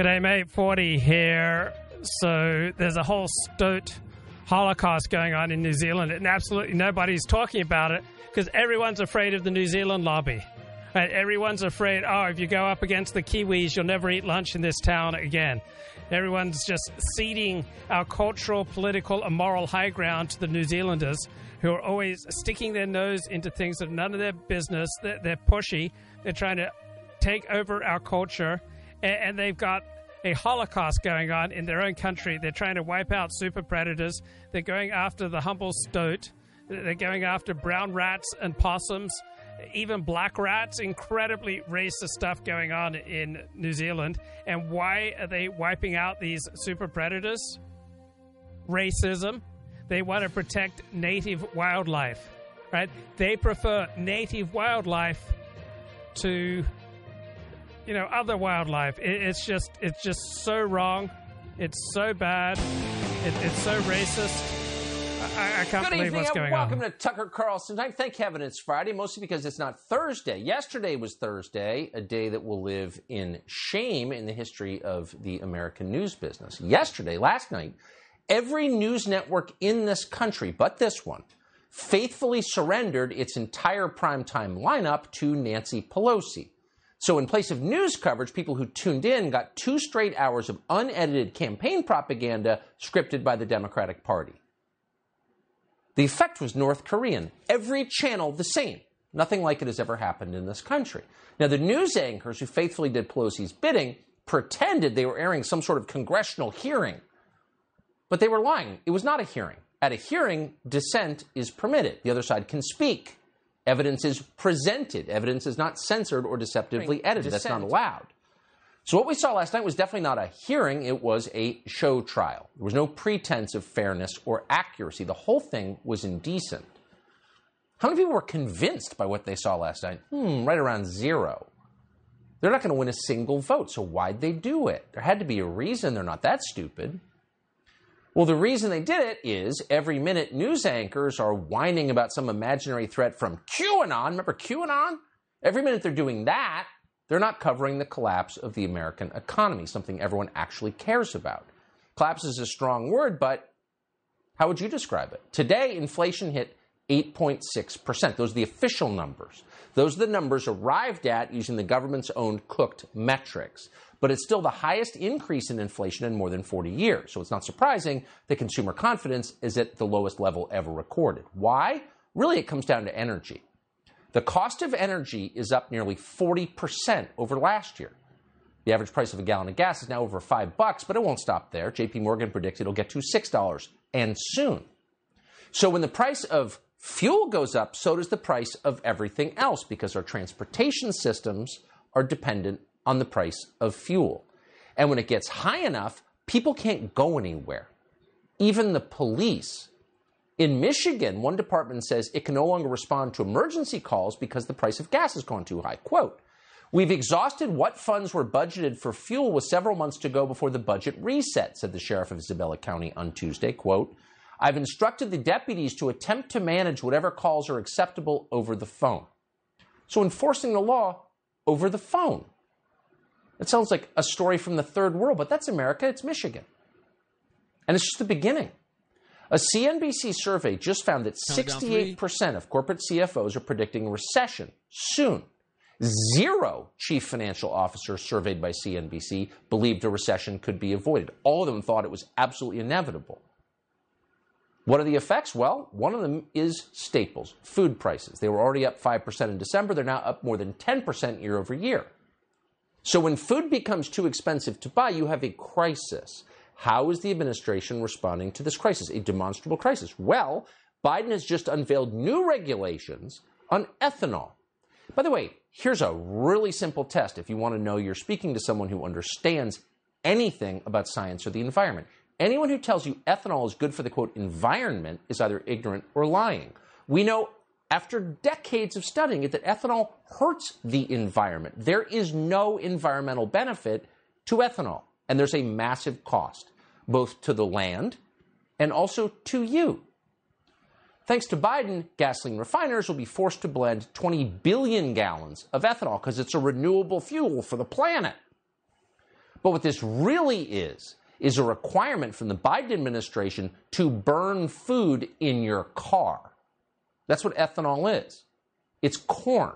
G'day, mate. 40 here. So there's a whole stoat holocaust going on in New Zealand, and absolutely nobody's talking about it because everyone's afraid of the New Zealand lobby. Right? Everyone's afraid, oh, if you go up against the Kiwis, you'll never eat lunch in this town again. Everyone's just ceding our cultural, political, and moral high ground to the New Zealanders who are always sticking their nose into things that are none of their business. They're, they're pushy. They're trying to take over our culture, and, they've got a holocaust going on in their own country. They're trying to wipe out super predators. They're going after the humble stoat. They're going after brown rats and possums, even black rats. Incredibly racist stuff going on in New Zealand. And why are they wiping out these super predators? Racism. They want to protect native wildlife, right? They prefer native wildlife to you know other wildlife. It, it's just it's just so wrong. It's so bad. It, it's so racist. I, I can't Good believe evening what's and going welcome on. to Tucker Carlson tonight. Thank heaven it's Friday, mostly because it's not Thursday. Yesterday was Thursday, a day that will live in shame in the history of the American news business. Yesterday, last night, every news network in this country, but this one, faithfully surrendered its entire primetime lineup to Nancy Pelosi. So, in place of news coverage, people who tuned in got two straight hours of unedited campaign propaganda scripted by the Democratic Party. The effect was North Korean. Every channel the same. Nothing like it has ever happened in this country. Now, the news anchors who faithfully did Pelosi's bidding pretended they were airing some sort of congressional hearing, but they were lying. It was not a hearing. At a hearing, dissent is permitted. The other side can speak. Evidence is presented. Evidence is not censored or deceptively edited. That's not allowed. So, what we saw last night was definitely not a hearing, it was a show trial. There was no pretense of fairness or accuracy. The whole thing was indecent. How many people were convinced by what they saw last night? Hmm, right around zero. They're not going to win a single vote, so why'd they do it? There had to be a reason. They're not that stupid. Well, the reason they did it is every minute news anchors are whining about some imaginary threat from QAnon. Remember QAnon? Every minute they're doing that, they're not covering the collapse of the American economy, something everyone actually cares about. Collapse is a strong word, but how would you describe it? Today, inflation hit 8.6%. Those are the official numbers. Those are the numbers arrived at using the government's own cooked metrics. But it's still the highest increase in inflation in more than 40 years. So it's not surprising that consumer confidence is at the lowest level ever recorded. Why? Really, it comes down to energy. The cost of energy is up nearly 40% over last year. The average price of a gallon of gas is now over 5 bucks, but it won't stop there. JP Morgan predicts it'll get to $6 and soon. So when the price of fuel goes up, so does the price of everything else because our transportation systems are dependent on the price of fuel. And when it gets high enough, people can't go anywhere. Even the police. In Michigan, one department says it can no longer respond to emergency calls because the price of gas has gone too high. Quote, We've exhausted what funds were budgeted for fuel with several months to go before the budget reset, said the sheriff of Isabella County on Tuesday. Quote, I've instructed the deputies to attempt to manage whatever calls are acceptable over the phone. So enforcing the law over the phone. It sounds like a story from the third world, but that's America, it's Michigan. And it's just the beginning. A CNBC survey just found that 68% of corporate CFOs are predicting a recession soon. Zero chief financial officers surveyed by CNBC believed a recession could be avoided. All of them thought it was absolutely inevitable. What are the effects? Well, one of them is staples, food prices. They were already up 5% in December. They're now up more than 10% year over year. So when food becomes too expensive to buy, you have a crisis. How is the administration responding to this crisis? A demonstrable crisis. Well, Biden has just unveiled new regulations on ethanol. By the way, here's a really simple test if you want to know you're speaking to someone who understands anything about science or the environment. Anyone who tells you ethanol is good for the quote environment is either ignorant or lying. We know after decades of studying it that ethanol hurts the environment. There is no environmental benefit to ethanol, and there's a massive cost, both to the land and also to you. Thanks to Biden, gasoline refiners will be forced to blend 20 billion gallons of ethanol because it's a renewable fuel for the planet. But what this really is, is a requirement from the Biden administration to burn food in your car. That's what ethanol is. It's corn.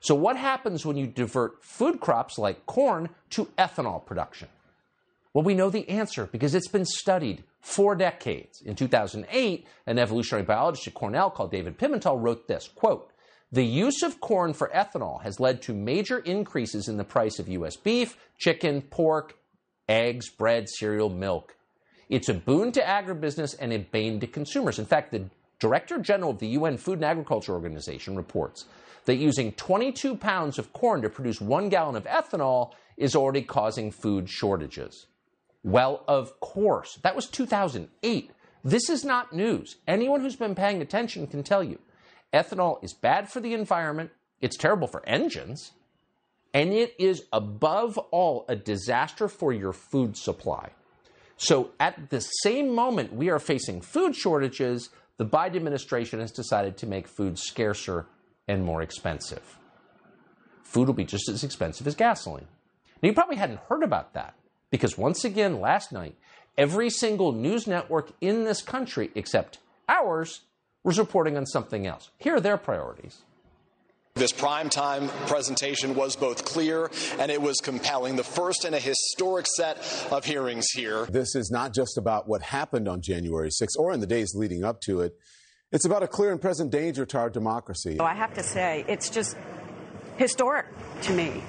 So, what happens when you divert food crops like corn to ethanol production? Well, we know the answer because it's been studied for decades. In 2008, an evolutionary biologist at Cornell called David Pimentel wrote this quote, the use of corn for ethanol has led to major increases in the price of U.S. beef, chicken, pork, eggs, bread, cereal, milk. It's a boon to agribusiness and a bane to consumers. In fact, the Director General of the UN Food and Agriculture Organization reports that using 22 pounds of corn to produce one gallon of ethanol is already causing food shortages. Well, of course. That was 2008. This is not news. Anyone who's been paying attention can tell you. Ethanol is bad for the environment, it's terrible for engines, and it is above all a disaster for your food supply. So, at the same moment we are facing food shortages, the Biden administration has decided to make food scarcer and more expensive. Food will be just as expensive as gasoline. Now, you probably hadn't heard about that because once again, last night, every single news network in this country, except ours, was reporting on something else. Here are their priorities. This primetime presentation was both clear and it was compelling. The first in a historic set of hearings here. This is not just about what happened on January 6th or in the days leading up to it. It's about a clear and present danger to our democracy. I have to say, it's just historic to me.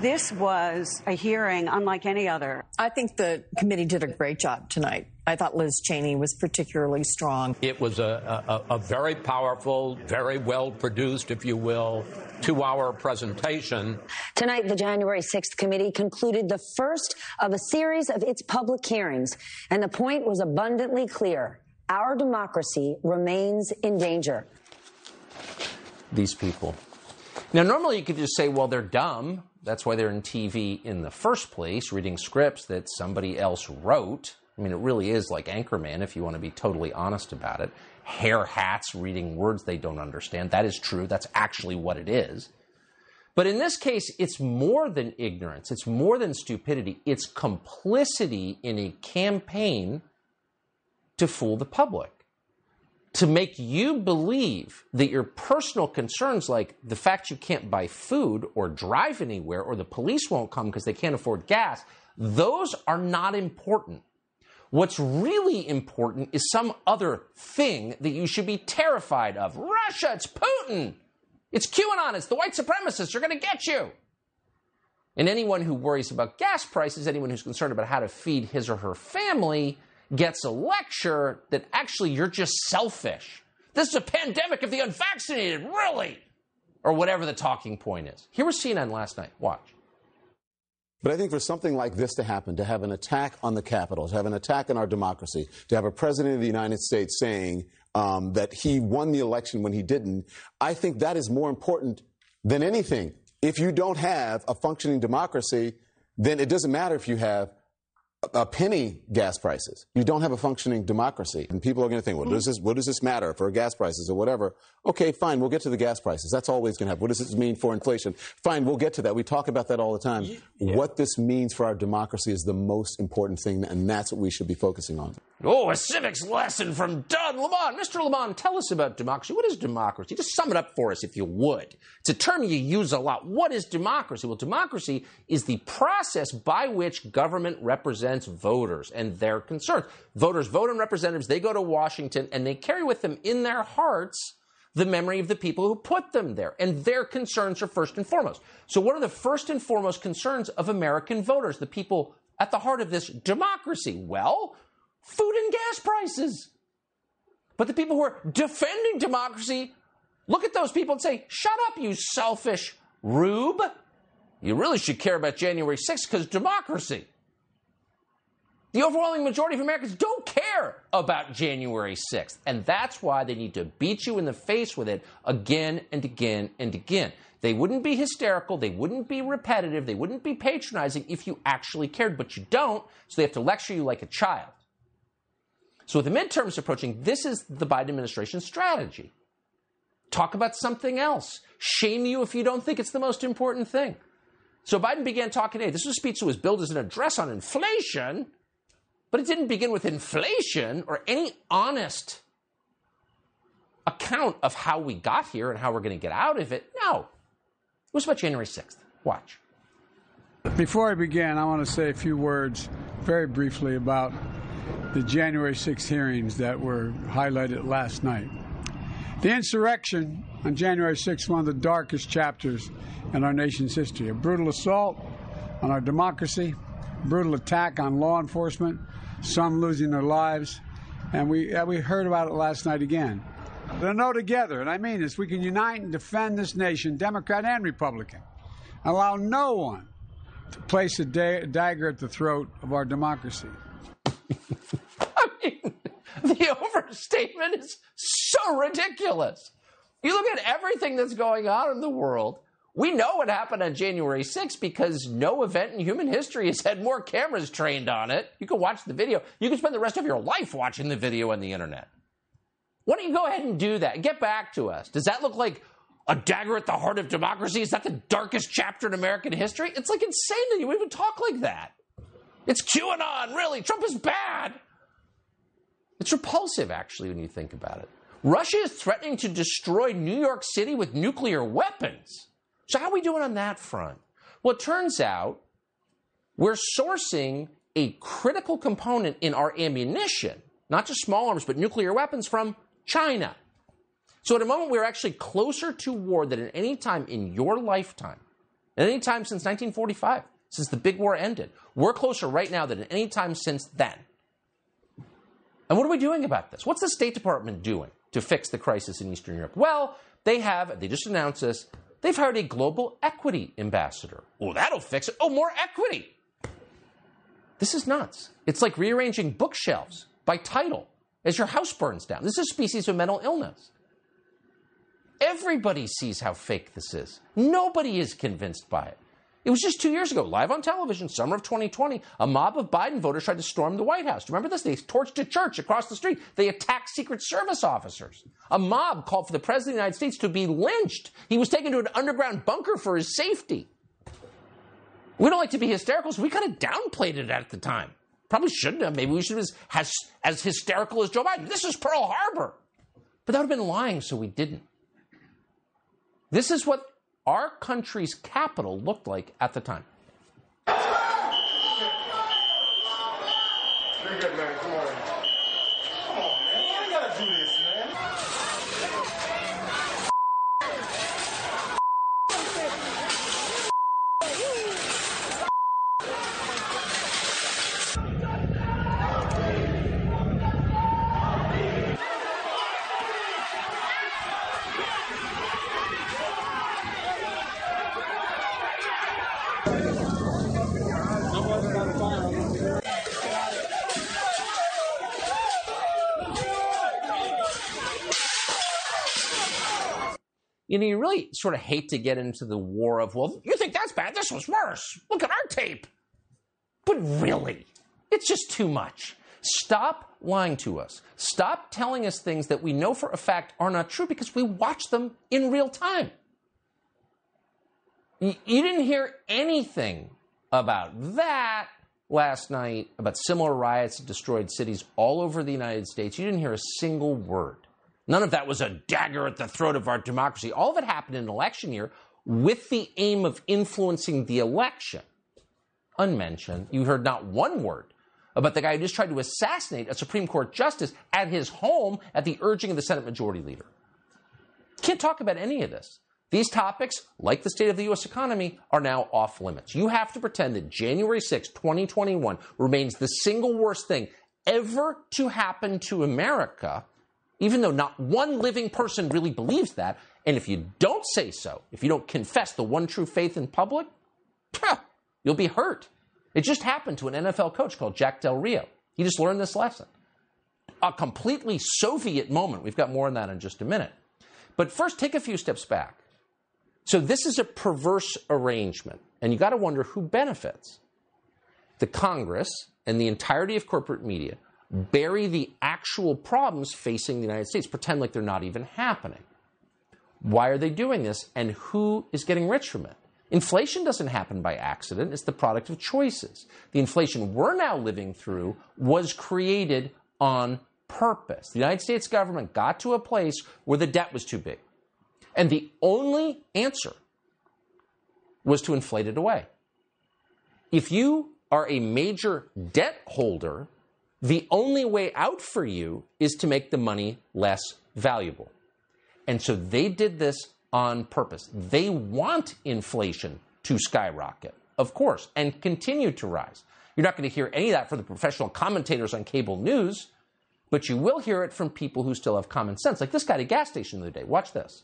This was a hearing unlike any other. I think the committee did a great job tonight. I thought Liz Cheney was particularly strong. It was a, a, a very powerful, very well produced, if you will, two hour presentation. Tonight, the January 6th committee concluded the first of a series of its public hearings, and the point was abundantly clear our democracy remains in danger. These people. Now, normally you could just say, well, they're dumb. That's why they're in TV in the first place, reading scripts that somebody else wrote. I mean, it really is like Anchorman, if you want to be totally honest about it. Hair hats reading words they don't understand. That is true. That's actually what it is. But in this case, it's more than ignorance, it's more than stupidity, it's complicity in a campaign to fool the public to make you believe that your personal concerns, like the fact you can't buy food or drive anywhere or the police won't come because they can't afford gas, those are not important. What's really important is some other thing that you should be terrified of. Russia, it's Putin. It's QAnon, it's the white supremacists are going to get you. And anyone who worries about gas prices, anyone who's concerned about how to feed his or her family, gets a lecture that actually you're just selfish. This is a pandemic of the unvaccinated, really? Or whatever the talking point is. Here was CNN last night. Watch. But I think for something like this to happen, to have an attack on the Capitol, to have an attack on our democracy, to have a president of the United States saying um, that he won the election when he didn't, I think that is more important than anything. If you don't have a functioning democracy, then it doesn't matter if you have a penny gas prices. You don't have a functioning democracy. And people are going to think, well, does this, what does this matter for gas prices or whatever? Okay, fine, we'll get to the gas prices. That's always going to happen. What does this mean for inflation? Fine, we'll get to that. We talk about that all the time. Yeah. What this means for our democracy is the most important thing, and that's what we should be focusing on. Oh, a civics lesson from Don Lemon. Mr. Lemon, tell us about democracy. What is democracy? Just sum it up for us, if you would. It's a term you use a lot. What is democracy? Well, democracy is the process by which government represents voters and their concerns. Voters vote on representatives, they go to Washington, and they carry with them in their hearts the memory of the people who put them there. And their concerns are first and foremost. So, what are the first and foremost concerns of American voters, the people at the heart of this democracy? Well, food and gas prices. But the people who are defending democracy look at those people and say, Shut up, you selfish rube. You really should care about January 6th because democracy. The overwhelming majority of Americans don't care about January 6th. And that's why they need to beat you in the face with it again and again and again. They wouldn't be hysterical, they wouldn't be repetitive, they wouldn't be patronizing if you actually cared, but you don't, so they have to lecture you like a child. So, with the midterms approaching, this is the Biden administration's strategy. Talk about something else. Shame you if you don't think it's the most important thing. So Biden began talking today. This was a speech that was billed as an address on inflation, but it didn't begin with inflation or any honest account of how we got here and how we're going to get out of it. No. It was about January 6th. Watch. Before I begin, I want to say a few words very briefly about the January 6th hearings that were highlighted last night. The insurrection on January 6, one of the darkest chapters in our nation's history. A brutal assault on our democracy, brutal attack on law enforcement, some losing their lives, and we, we heard about it last night again. To know together, and I mean this, we can unite and defend this nation, Democrat and Republican. Allow no one to place a da- dagger at the throat of our democracy. I mean, the overstatement is so ridiculous. You look at everything that's going on in the world. We know what happened on January 6th because no event in human history has had more cameras trained on it. You can watch the video. You can spend the rest of your life watching the video on the internet. Why don't you go ahead and do that? Get back to us. Does that look like a dagger at the heart of democracy? Is that the darkest chapter in American history? It's like insane that you even talk like that. It's QAnon, really. Trump is bad. It's repulsive, actually, when you think about it. Russia is threatening to destroy New York City with nuclear weapons. So, how are we doing on that front? Well, it turns out we're sourcing a critical component in our ammunition, not just small arms, but nuclear weapons from China. So, at a moment, we're actually closer to war than at any time in your lifetime, at any time since 1945, since the big war ended. We're closer right now than at any time since then. And what are we doing about this? What's the State Department doing to fix the crisis in Eastern Europe? Well, they have, they just announced this, they've hired a global equity ambassador. Oh, that'll fix it. Oh, more equity. This is nuts. It's like rearranging bookshelves by title as your house burns down. This is a species of mental illness. Everybody sees how fake this is. Nobody is convinced by it. It was just two years ago, live on television, summer of 2020, a mob of Biden voters tried to storm the White House. Remember this? They torched a church across the street. They attacked Secret Service officers. A mob called for the President of the United States to be lynched. He was taken to an underground bunker for his safety. We don't like to be hysterical, so we kind of downplayed it at the time. Probably shouldn't have. Maybe we should have been as, as hysterical as Joe Biden. This is Pearl Harbor. But that would have been lying, so we didn't. This is what our country's capital looked like at the time. You know, you really sort of hate to get into the war of, well, you think that's bad? This was worse. Look at our tape. But really, it's just too much. Stop lying to us. Stop telling us things that we know for a fact are not true because we watch them in real time. You didn't hear anything about that last night, about similar riots that destroyed cities all over the United States. You didn't hear a single word. None of that was a dagger at the throat of our democracy. All of it happened in election year with the aim of influencing the election. Unmentioned. You heard not one word about the guy who just tried to assassinate a Supreme Court justice at his home at the urging of the Senate Majority Leader. Can't talk about any of this. These topics, like the state of the U.S. economy, are now off limits. You have to pretend that January 6, 2021 remains the single worst thing ever to happen to America even though not one living person really believes that. And if you don't say so, if you don't confess the one true faith in public, you'll be hurt. It just happened to an NFL coach called Jack Del Rio. He just learned this lesson. A completely Soviet moment. We've got more on that in just a minute. But first, take a few steps back. So, this is a perverse arrangement, and you got to wonder who benefits. The Congress and the entirety of corporate media bury the actual problems facing the United States, pretend like they're not even happening. Why are they doing this, and who is getting rich from it? Inflation doesn't happen by accident, it's the product of choices. The inflation we're now living through was created on purpose. The United States government got to a place where the debt was too big. And the only answer was to inflate it away. If you are a major debt holder, the only way out for you is to make the money less valuable. And so they did this on purpose. They want inflation to skyrocket, of course, and continue to rise. You're not going to hear any of that from the professional commentators on cable news, but you will hear it from people who still have common sense, like this guy at a gas station the other day. Watch this.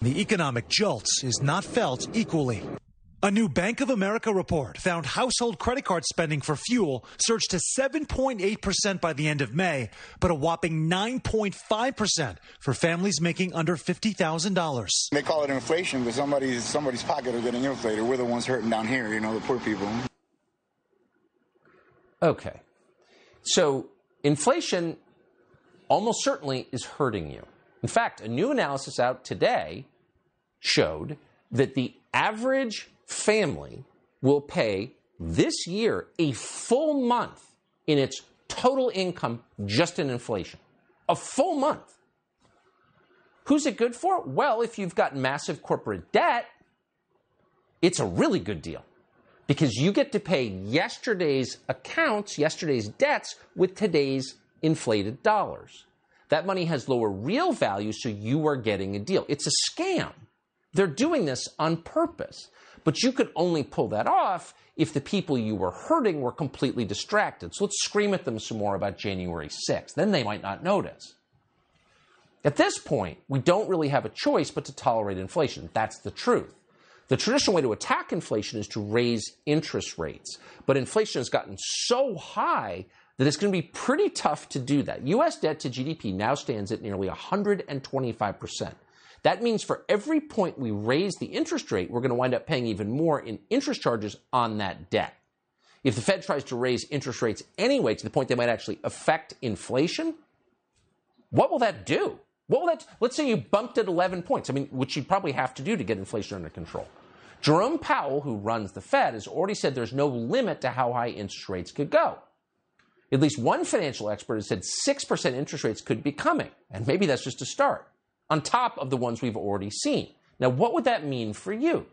The economic jolts is not felt equally. A new Bank of America report found household credit card spending for fuel surged to 7.8% by the end of May, but a whopping 9.5% for families making under $50,000. They call it inflation, but somebody's somebody's pocket are getting inflated. We're the ones hurting down here, you know, the poor people. Okay. So inflation almost certainly is hurting you. In fact, a new analysis out today showed that the average family will pay this year a full month in its total income just in inflation. A full month. Who's it good for? Well, if you've got massive corporate debt, it's a really good deal because you get to pay yesterday's accounts, yesterday's debts with today's inflated dollars. That money has lower real value, so you are getting a deal. It's a scam. They're doing this on purpose. But you could only pull that off if the people you were hurting were completely distracted. So let's scream at them some more about January 6th. Then they might not notice. At this point, we don't really have a choice but to tolerate inflation. That's the truth. The traditional way to attack inflation is to raise interest rates. But inflation has gotten so high that it's going to be pretty tough to do that. US debt to GDP now stands at nearly 125%. That means for every point we raise the interest rate, we're going to wind up paying even more in interest charges on that debt. If the Fed tries to raise interest rates anyway to the point they might actually affect inflation, what will that do? What will that let's say you bumped it 11 points. I mean, which you'd probably have to do to get inflation under control. Jerome Powell, who runs the Fed, has already said there's no limit to how high interest rates could go. At least one financial expert has said 6% interest rates could be coming, and maybe that's just a start on top of the ones we've already seen. Now, what would that mean for you?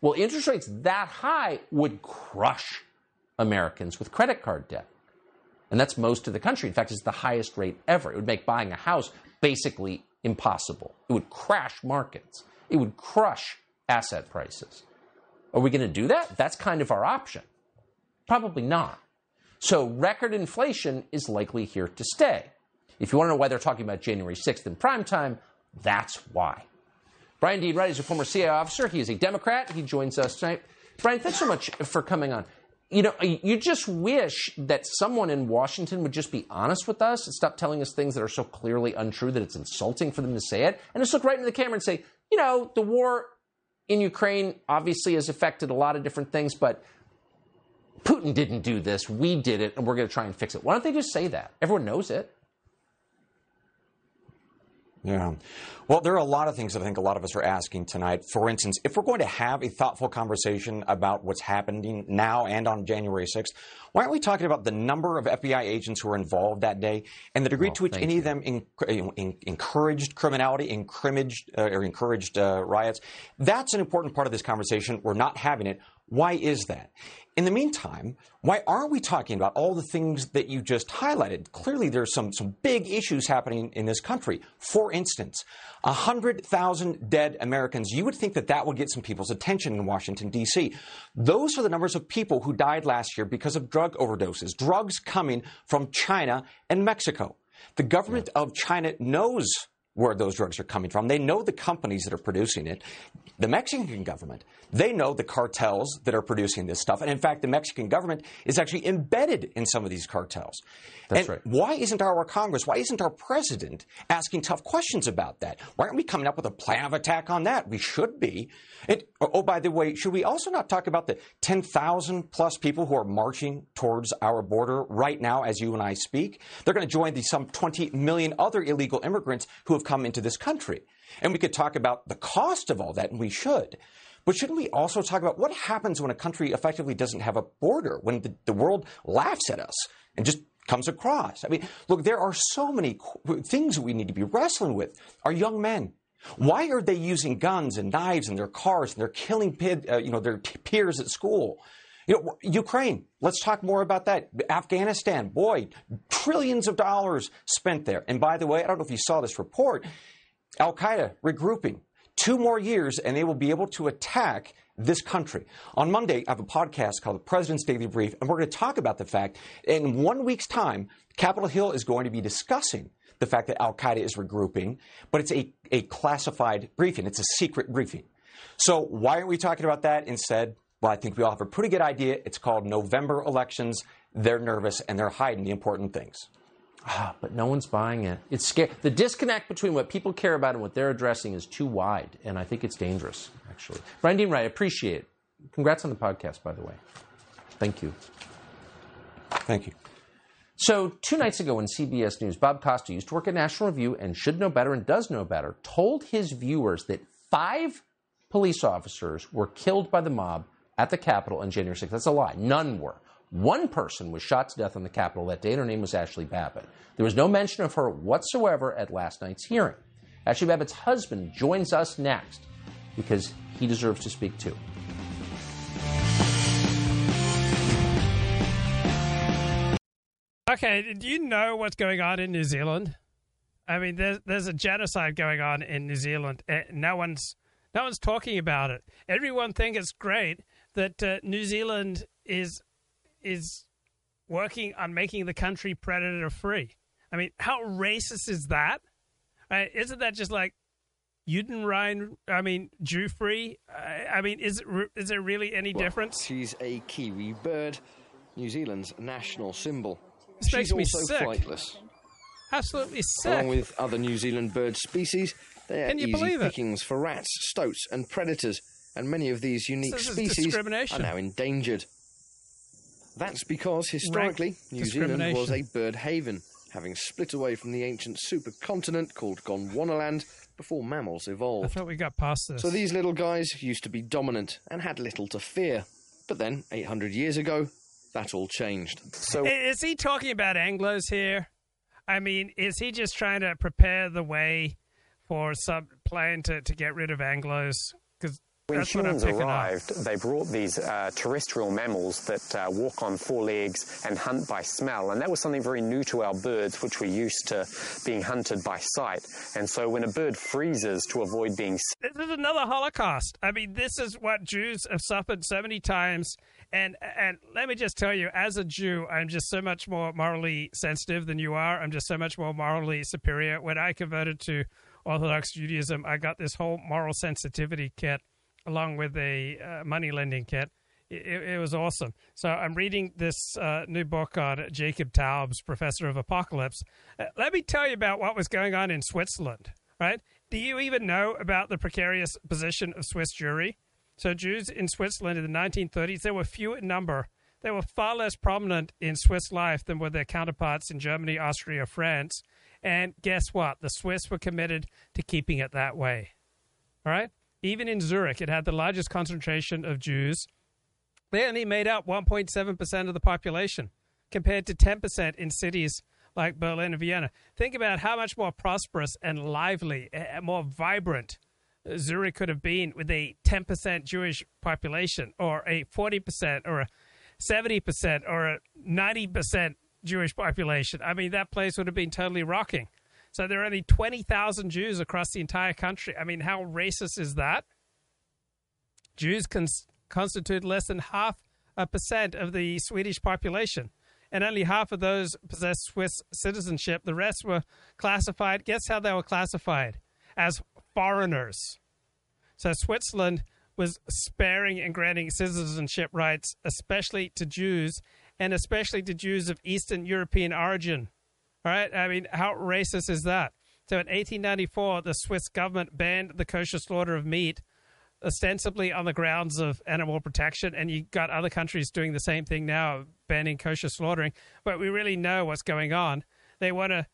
Well, interest rates that high would crush Americans with credit card debt. And that's most of the country. In fact, it's the highest rate ever. It would make buying a house basically impossible. It would crash markets. It would crush asset prices. Are we going to do that? That's kind of our option. Probably not. So, record inflation is likely here to stay. If you want to know why they're talking about January 6th in prime time, that's why. Bryan Dean Wright is a former CIA officer. He is a Democrat. He joins us tonight. Bryan, thanks so much for coming on. You know, you just wish that someone in Washington would just be honest with us and stop telling us things that are so clearly untrue that it's insulting for them to say it, and just look right into the camera and say, you know, the war in Ukraine obviously has affected a lot of different things, but Putin didn't do this. We did it, and we're going to try and fix it. Why don't they just say that? Everyone knows it. Yeah. Well, there are a lot of things that I think a lot of us are asking tonight. For instance, if we're going to have a thoughtful conversation about what's happening now and on January 6th, why aren't we talking about the number of FBI agents who were involved that day and the degree to which any you. of them in, in, encouraged criminality, encouraged, uh, or encouraged uh, riots? That's an important part of this conversation. We're not having it. Why is that? In the meantime, why aren't we talking about all the things that you just highlighted? Clearly, there's some, some big issues happening in this country. For instance, 100,000 dead Americans. You would think that that would get some people's attention in Washington, D.C. Those are the numbers of people who died last year because of drug overdoses, drugs coming from China and Mexico. The government of China knows where those drugs are coming from. They know the companies that are producing it. The Mexican government, they know the cartels that are producing this stuff. And in fact, the Mexican government is actually embedded in some of these cartels. That's and right. Why isn't our Congress, why isn't our president asking tough questions about that? Why aren't we coming up with a plan of attack on that? We should be. It, oh, by the way, should we also not talk about the 10,000 plus people who are marching towards our border right now as you and I speak? They're going to join the some 20 million other illegal immigrants who have come into this country. And we could talk about the cost of all that, and we should. But shouldn't we also talk about what happens when a country effectively doesn't have a border, when the, the world laughs at us and just comes across? I mean, look, there are so many things that we need to be wrestling with. Our young men, why are they using guns and knives in their cars and they're killing uh, you know, their peers at school? You know, Ukraine, let's talk more about that. Afghanistan, boy, trillions of dollars spent there. And by the way, I don't know if you saw this report, Al Qaeda regrouping. Two more years, and they will be able to attack this country. On Monday, I have a podcast called The President's Daily Brief, and we're going to talk about the fact in one week's time, Capitol Hill is going to be discussing the fact that Al Qaeda is regrouping, but it's a, a classified briefing. It's a secret briefing. So why aren't we talking about that instead? Well, I think we all have a pretty good idea. It's called November elections. They're nervous and they're hiding the important things. Ah, but no one's buying it. It's scary. The disconnect between what people care about and what they're addressing is too wide, and I think it's dangerous, actually. Bryan Dean Wright, appreciate it. Congrats on the podcast, by the way. Thank you. Thank you. So, two nights ago on CBS News, Bob Costa used to work at National Review and should know better and does know better, told his viewers that five police officers were killed by the mob at the Capitol on January 6th. That's a lie. None were. One person was shot to death on the Capitol that day, and her name was Ashley Babbitt. There was no mention of her whatsoever at last night's hearing. Ashley Babbitt's husband joins us next because he deserves to speak too. Okay, do you know what's going on in New Zealand? I mean, there's there's a genocide going on in New Zealand. Eh, no one's no one's talking about it. Everyone thinks it's great that uh, New Zealand is is working on making the country predator free. I mean, how racist is that? Right? Isn't that just like Judenrein? I mean, Jew free? I, I mean, is it, is there really any well, difference? She's a Kiwi bird, New Zealand's national symbol. This She's makes me also sick. flightless. Absolutely sick. Along with other New Zealand bird species, they are easy it? pickings for rats, stoats, and predators, and many of these unique is species are now endangered. That's because historically, New Zealand was a bird haven, having split away from the ancient supercontinent called Gondwanaland before mammals evolved. I thought we got past this. So these little guys used to be dominant and had little to fear. But then, 800 years ago, that all changed. So Is he talking about Anglos here? I mean, is he just trying to prepare the way for some plan to, to get rid of Anglos? When that's humans picking up. arrived, they brought these uh, terrestrial mammals that uh, walk on four legs and hunt by smell. And that was something very new to our birds, which were used to being hunted by sight. And so when a bird freezes to avoid being This is another Holocaust. I mean, this is what Jews have suffered so many times. And and let me just tell you, as a Jew, I'm just so much more morally sensitive than you are. I'm just so much more morally superior. When I converted to Orthodox Judaism, I got this whole moral sensitivity kit along with a uh, money lending kit. It, it was awesome. So I'm reading this uh, new book on Jacob Taubes, Professor of Apocalypse. Uh, let me tell you about what was going on in Switzerland. Right? Do you even know about the precarious position of Swiss Jewry? So Jews in Switzerland in the 1930s, they were few in number. They were far less prominent in Swiss life than were their counterparts in Germany, Austria, France. And guess what? The Swiss were committed to keeping it that way. All right? Even in Zurich, it had the largest concentration of Jews. They only made up 1.7% of the population, compared to 10% in cities like Berlin and Vienna. Think about how much more prosperous and lively, uh, more vibrant Zurich could have been with a 10% Jewish population, or a 40%, or a 70%, or a 90% Jewish population. I mean, that place would have been totally rocking. So there are only 20,000 Jews across the entire country. I mean, how racist is that? Jews cons- constitute less than half a percent of the Swedish population, and only half of those possess Swiss citizenship. The rest were classified. Guess how they were classified? As foreigners. So Switzerland was sparing and granting citizenship rights, especially to Jews, and especially to Jews of Eastern European origin. All right, I mean, how racist is that? So in 1894, the Swiss government banned the kosher slaughter of meat, ostensibly on the grounds of animal protection, and you got other countries doing the same thing now, banning kosher slaughtering. But we really know what's going on. They want to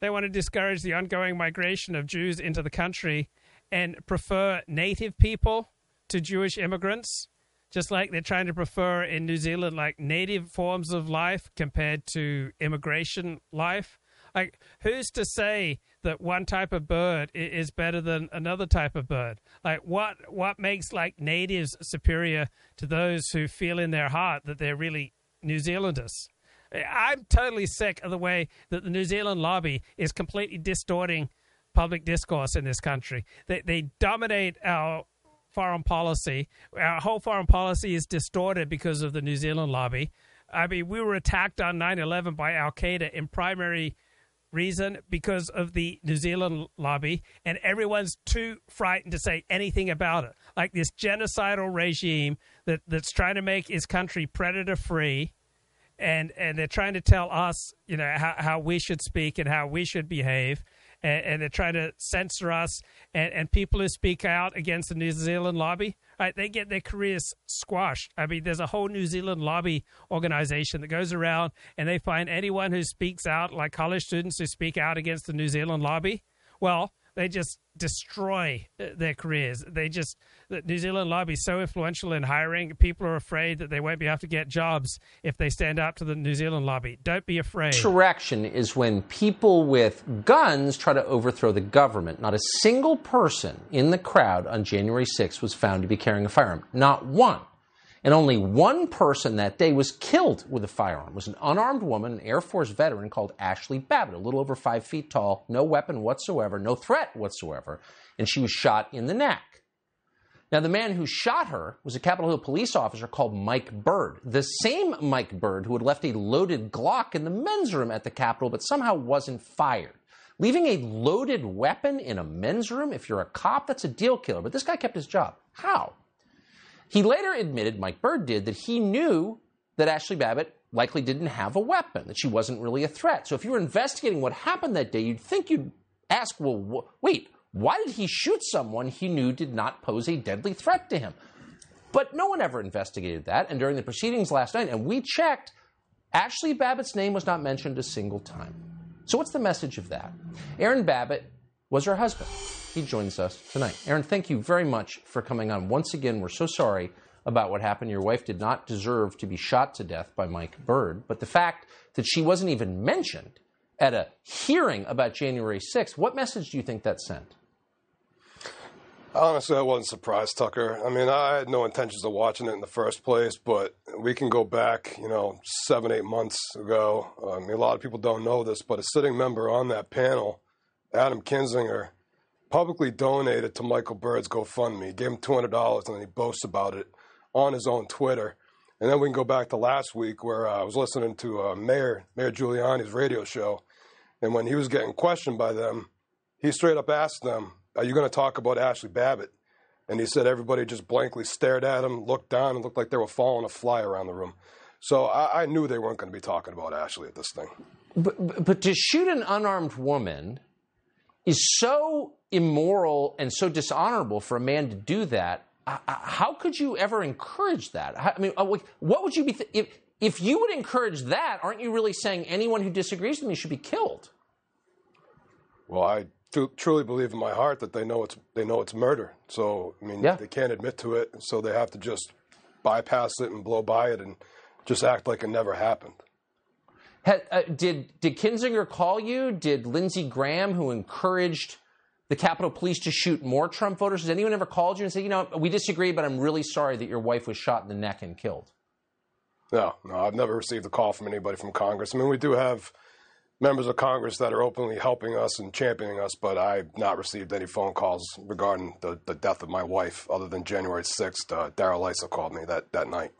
They want to discourage the ongoing migration of Jews into the country and prefer native people to Jewish immigrants, just like they're trying to prefer in New Zealand, like native forms of life compared to immigration life. Like, who's to say that one type of bird is better than another type of bird? Like, what what makes like natives superior to those who feel in their heart that they're really New Zealanders? I'm totally sick of the way that the New Zealand lobby is completely distorting public discourse in this country. They, they dominate our foreign policy. Our whole foreign policy is distorted because of the New Zealand lobby. I mean, we were attacked on 9 11 by Al Qaeda in primary reason because of the New Zealand lobby, and everyone's too frightened to say anything about it. Like this genocidal regime that, that's trying to make his country predator free and and they're trying to tell us, you know, how, how we should speak and how we should behave, and, and they're trying to censor us. And, and people who speak out against the New Zealand lobby, right, they get their careers squashed. I mean, there's a whole New Zealand lobby organization that goes around and they find anyone who speaks out, like college students who speak out against the New Zealand lobby. Well, they just destroy uh, their careers. They just the New Zealand lobby is so influential in hiring. People are afraid that they won't be able to get jobs if they stand up to the New Zealand lobby. Don't be afraid. Insurrection is when people with guns try to overthrow the government. Not a single person in the crowd on January 6th was found to be carrying a firearm. Not one. And only one person that day was killed with a firearm. It was an unarmed woman, an Air Force veteran called Ashley Babbitt, a little over five feet tall, no weapon whatsoever, no threat whatsoever, and she was shot in the neck. Now, the man who shot her was a Capitol Hill police officer called Mike Byrd, the same Mike Byrd who had left a loaded Glock in the men's room at the Capitol but somehow wasn't fired. Leaving a loaded weapon in a men's room, if you're a cop, that's a deal killer. But this guy kept his job. How? He later admitted, Mike Byrd did, that he knew that Ashley Babbitt likely didn't have a weapon, that she wasn't really a threat. So if you were investigating what happened that day, you'd think you'd ask, well, wh- wait, why did he shoot someone he knew did not pose a deadly threat to him? But no one ever investigated that. And during the proceedings last night, and we checked, Ashley Babbitt's name was not mentioned a single time. So what's the message of that? Aaron Babbitt was her husband. He joins us tonight. Aaron, thank you very much for coming on. Once again, we're so sorry about what happened. Your wife did not deserve to be shot to death by Mike Byrd, but the fact that she wasn't even mentioned at a hearing about January 6th, what message do you think that sent? Honestly, I wasn't surprised, Tucker. I mean, I had no intentions of watching it in the first place, but we can go back, you know, seven, eight months ago. I mean, a lot of people don't know this, but a sitting member on that panel Adam Kinzinger publicly donated to Michael Byrd's GoFundMe. He gave him $200 and then he boasts about it on his own Twitter. And then we can go back to last week where uh, I was listening to uh, Mayor, Mayor Giuliani's radio show. And when he was getting questioned by them, he straight up asked them, Are you going to talk about Ashley Babbitt? And he said everybody just blankly stared at him, looked down, and looked like they were following a fly around the room. So I, I knew they weren't going to be talking about Ashley at this thing. But, but to shoot an unarmed woman is so immoral and so dishonorable for a man to do that. How could you ever encourage that? I mean, uh, what would you be th- if if you would encourage that? Aren't you really saying anyone who disagrees with me should be killed? Well, I t- truly believe in my heart that they know it's they know it's murder. So I mean, yeah. they can't admit to it, so they have to just bypass it and blow by it and just act like it never happened. Uh, did did Kinzinger call you? Did Lindsey Graham, who encouraged the Capitol Police to shoot more Trump voters, has anyone ever called you and said, you know, we disagree, but I'm really sorry that your wife was shot in the neck and killed? No, no, I've never received a call from anybody from Congress. I mean, we do have members of Congress that are openly helping us and championing us, but I've not received any phone calls regarding the, the death of my wife other than January 6th. Uh, Darrell Issa called me that, that night.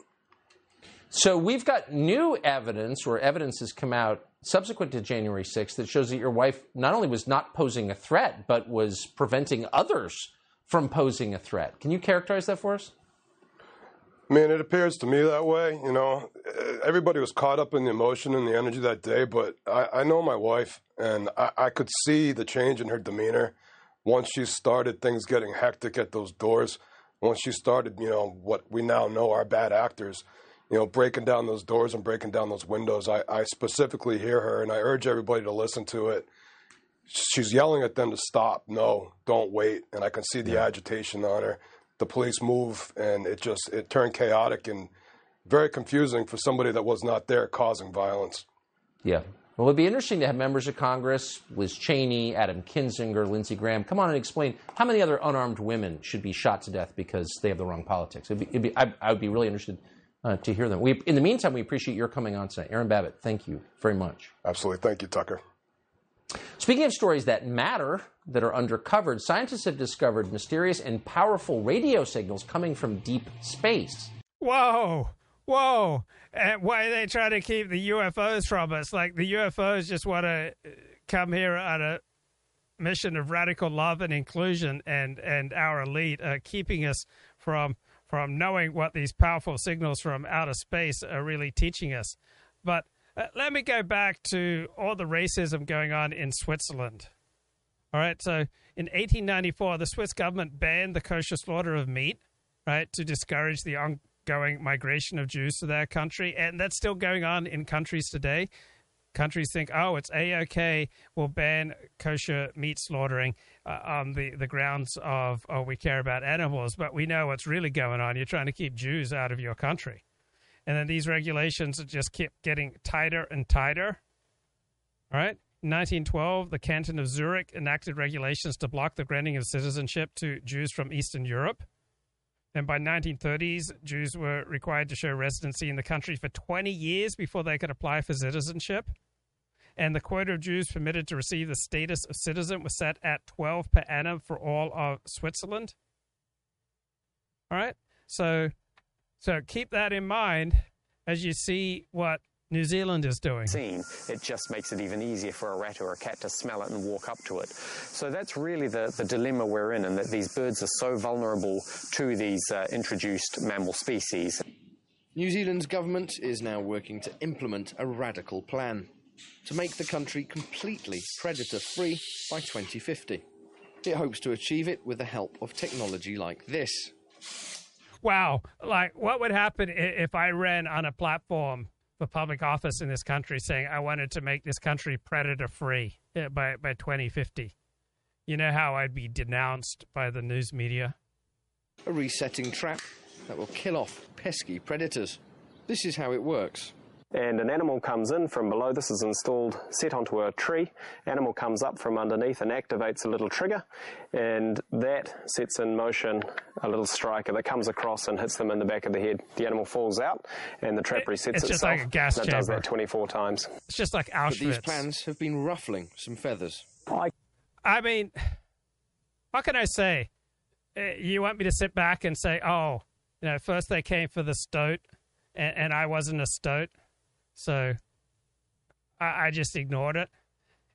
So we've got new evidence, or evidence has come out subsequent to January 6th that shows that your wife not only was not posing a threat, but was preventing others from posing a threat. Can you characterize that for us? I mean, it appears to me that way. You know, everybody was caught up in the emotion and the energy that day, but I, I know my wife, and I, I could see the change in her demeanor once she started things getting hectic at those doors. Once she started, you know, what we now know are bad actors you know, breaking down those doors and breaking down those windows. I, I specifically hear her, and I urge everybody to listen to it. she's yelling at them to stop. No, don't wait. And I can see the agitation on her. The police move, and it just it turned chaotic and very confusing for somebody that was not there causing violence. Yeah. Well, it'd be interesting to have members of Congress, Liz Cheney, Adam Kinzinger, Lindsey Graham, come on and explain how many other unarmed women should be shot to death because they have the wrong politics. It'd be, it'd be, I, I, would be really interested uh, to hear them. We, in the meantime, we appreciate your coming on tonight. Aaron Babbitt, thank you very much. Absolutely. Thank you, Tucker. Speaking of stories that matter, that are undercovered, scientists have discovered mysterious and powerful radio signals coming from deep space. Whoa, whoa. And why are they trying to keep the UFOs from us? Like the UFOs just want to come here on a mission of radical love and inclusion, and, and our elite are keeping us from from knowing what these powerful signals from outer space are really teaching us. But uh, let me go back to all the racism going on in Switzerland. All right, so in 1894, the Swiss government banned the kosher slaughter of meat, right, to discourage the ongoing migration of Jews to their country, and that's still going on in countries today. Countries think, oh, it's a okay, we'll ban kosher meat slaughtering uh, on the, the grounds of, oh, we care about animals, but we know what's really going on. You're trying to keep Jews out of your country. And then these regulations just kept getting tighter and tighter. All right. In 1912, the canton of Zurich enacted regulations to block the granting of citizenship to Jews from Eastern Europe. And by 1930s, Jews were required to show residency in the country for 20 years before they could apply for citizenship. And the quota of Jews permitted to receive the status of citizen was set at 12 per annum for all of Switzerland. All right. So so keep that in mind as you see what New Zealand is doing. It just makes it even easier for a rat or a cat to smell it and walk up to it. So that's really the, the dilemma we're in, and that these birds are so vulnerable to these uh, introduced mammal species. New Zealand's government is now working to implement a radical plan to make the country completely predator free by 2050. It hopes to achieve it with the help of technology like this wow, like what would happen if I ran on a platform for public office in this country saying I wanted to make this country predator free eh, by, by 2050? You know how I'd be denounced by the news media? A resetting trap that will kill off pesky predators. This is how it works and an animal comes in from below. This is installed, set onto a tree. Animal comes up from underneath and activates a little trigger, and that sets in motion a little striker that comes across and hits them in the back of the head. The animal falls out, and the trap resets it's itself. just like a gas and chamber. it does that 24 times. It's just like Auschwitz. But these plans have been ruffling some feathers. I, I mean, what can I say? Uh, you want me to sit back and say, oh, you know, first they came for the stoat, and, and I wasn't a stoat so I, I just ignored it.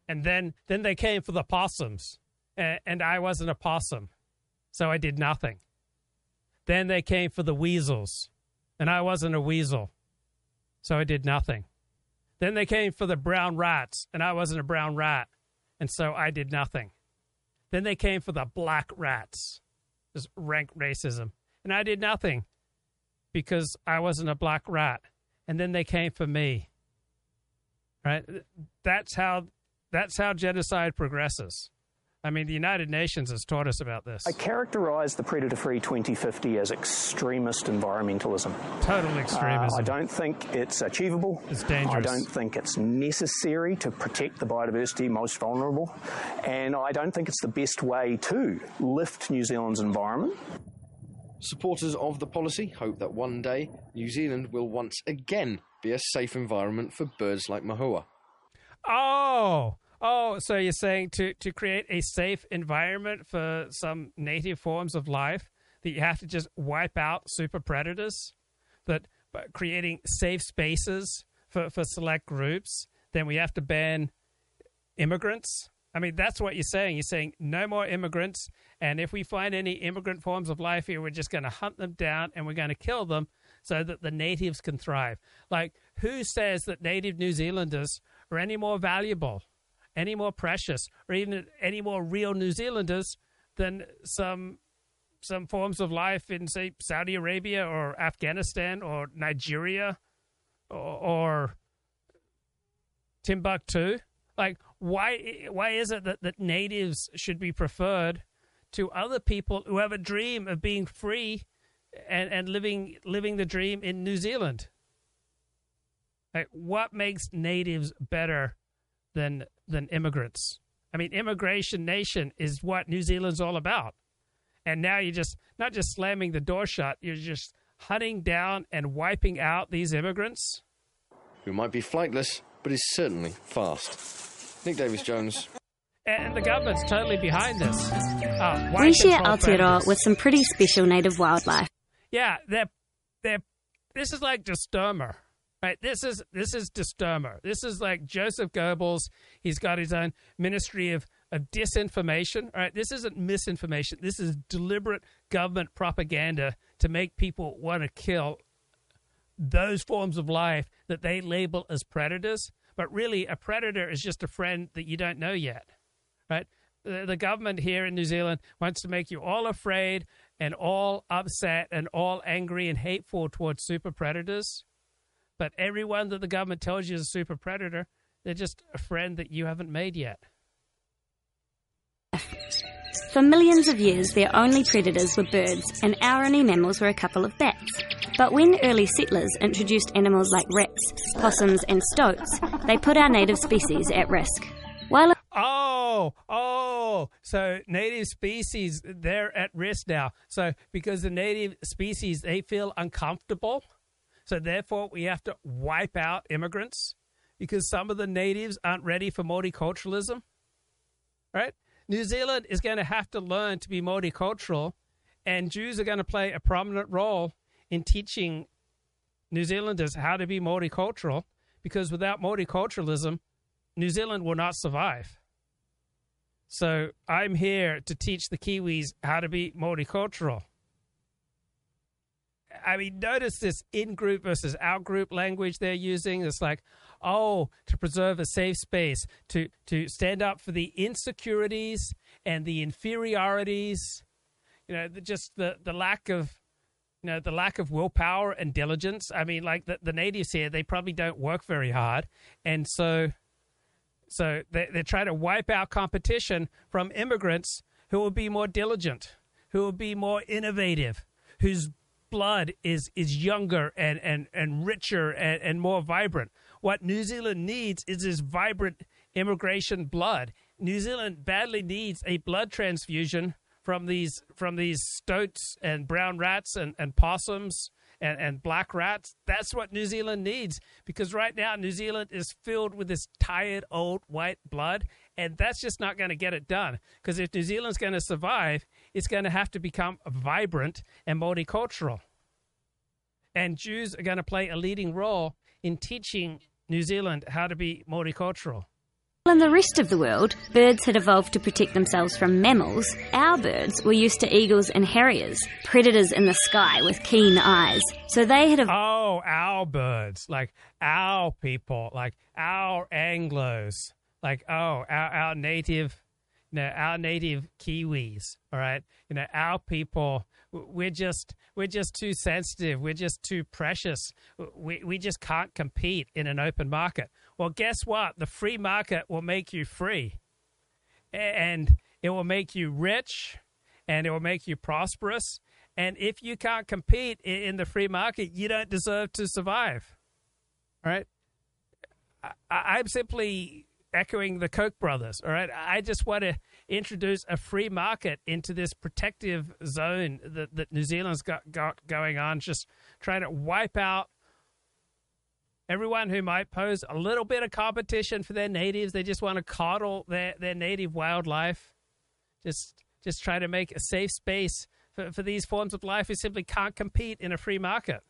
And then, then they came for the possums, and, and I wasn't a possum, so I did nothing. Then they came for the weasels, and I wasn't a weasel, so I did nothing. Then they came for the brown rats, and I wasn't a brown rat, and so I did nothing. Then they came for the black rats, this rank racism, and I did nothing because I wasn't a black rat and then they came for me. Right? That's how that's how genocide progresses. I mean, the United Nations has taught us about this. I characterize the Predator Free 2050 as extremist environmentalism. Total extremism. Uh, I don't think it's achievable. It's dangerous. I don't think it's necessary to protect the biodiversity most vulnerable. And I don't think it's the best way to lift New Zealand's environment. Supporters of the policy hope that one day New Zealand will once again be a safe environment for birds like Mohua. Oh, oh, so you're saying to, to create a safe environment for some native forms of life that you have to just wipe out super predators? That creating safe spaces for, for select groups, then we have to ban immigrants? I mean, that's what you're saying. You're saying no more immigrants. And if we find any immigrant forms of life here, we're just going to hunt them down and we're going to kill them so that the natives can thrive. Like, who says that native New Zealanders are any more valuable, any more precious, or even any more real New Zealanders than some some forms of life in, say, Saudi Arabia or Afghanistan or Nigeria or, or Timbuktu? Like, why why is it that, that natives should be preferred to other people who have a dream of being free and, and living living the dream in New Zealand? Like, what makes natives better than than immigrants? I mean, immigration nation is what New Zealand's all about. And now you're just not just slamming the door shut, you're just hunting down and wiping out these immigrants. Who might be flightless, but is certainly fast. Nick Davis Jones. And the government's totally behind this. Uh, we share Aotearoa with some pretty special native wildlife. Yeah, they're, they're, this is like Der Stürmer. Right, this is this is Der Stürmer. This is like Joseph Goebbels. He's got his own Ministry of of disinformation. All right, this isn't misinformation. This is deliberate government propaganda to make people want to kill those forms of life that they label as predators. But really, a predator is just a friend that you don't know yet. Right? The, the government here in New Zealand wants to make you all afraid and all upset and all angry and hateful towards super predators. But everyone that the government tells you is a super predator, they're just a friend that you haven't made yet. For millions of years, their only predators were birds, and our only mammals were a couple of bats. But when early settlers introduced animals like rats, possums, and stoats, they put our native species at risk. While oh, oh, so native species they're at risk now. So because the native species they feel uncomfortable, so therefore we have to wipe out immigrants because some of the natives aren't ready for multiculturalism, right? New Zealand is going to have to learn to be multicultural, and Jews are going to play a prominent role in teaching New Zealanders how to be multicultural because without multiculturalism, New Zealand will not survive. So I'm here to teach the Kiwis how to be multicultural. I mean, notice this in group versus out group language they're using. It's like, oh, to preserve a safe space, to, to stand up for the insecurities and the inferiorities, you know, the, just the, the lack of, you know, the lack of willpower and diligence. I mean, like the, the natives here, they probably don't work very hard. And so, so they, they're trying to wipe out competition from immigrants who will be more diligent, who will be more innovative, whose blood is is younger and and and richer and, and more vibrant. What New Zealand needs is this vibrant immigration blood. New Zealand badly needs a blood transfusion from these from these stoats and brown rats and, and possums and, and black rats. That's what New Zealand needs because right now New Zealand is filled with this tired old white blood, and that's just not going to get it done. Because if New Zealand's going to survive, it's going to have to become vibrant and multicultural. And Jews are going to play a leading role in teaching New Zealand how to be multicultural. In the rest of the world, birds had evolved to protect themselves from mammals. Our birds were used to eagles and harriers, predators in the sky with keen eyes. So they had. Ev- oh, our birds, like our people, like our Anglos, like oh, our, our native, you know, our native Kiwis. All right, you know, our people we're just we're just too sensitive. We're just too precious. We we just can't compete in an open market. Well, guess what? The free market will make you free, and it will make you rich, and it will make you prosperous. And if you can't compete in the free market, you don't deserve to survive. All right. I, I'm simply echoing the Koch brothers. All right. I just want to introduce a free market into this protective zone that, that New Zealand's got, got going on, just trying to wipe out everyone who might pose a little bit of competition for their natives. They just want to coddle their, their native wildlife. Just just try to make a safe space for, for these forms of life who simply can't compete in a free market.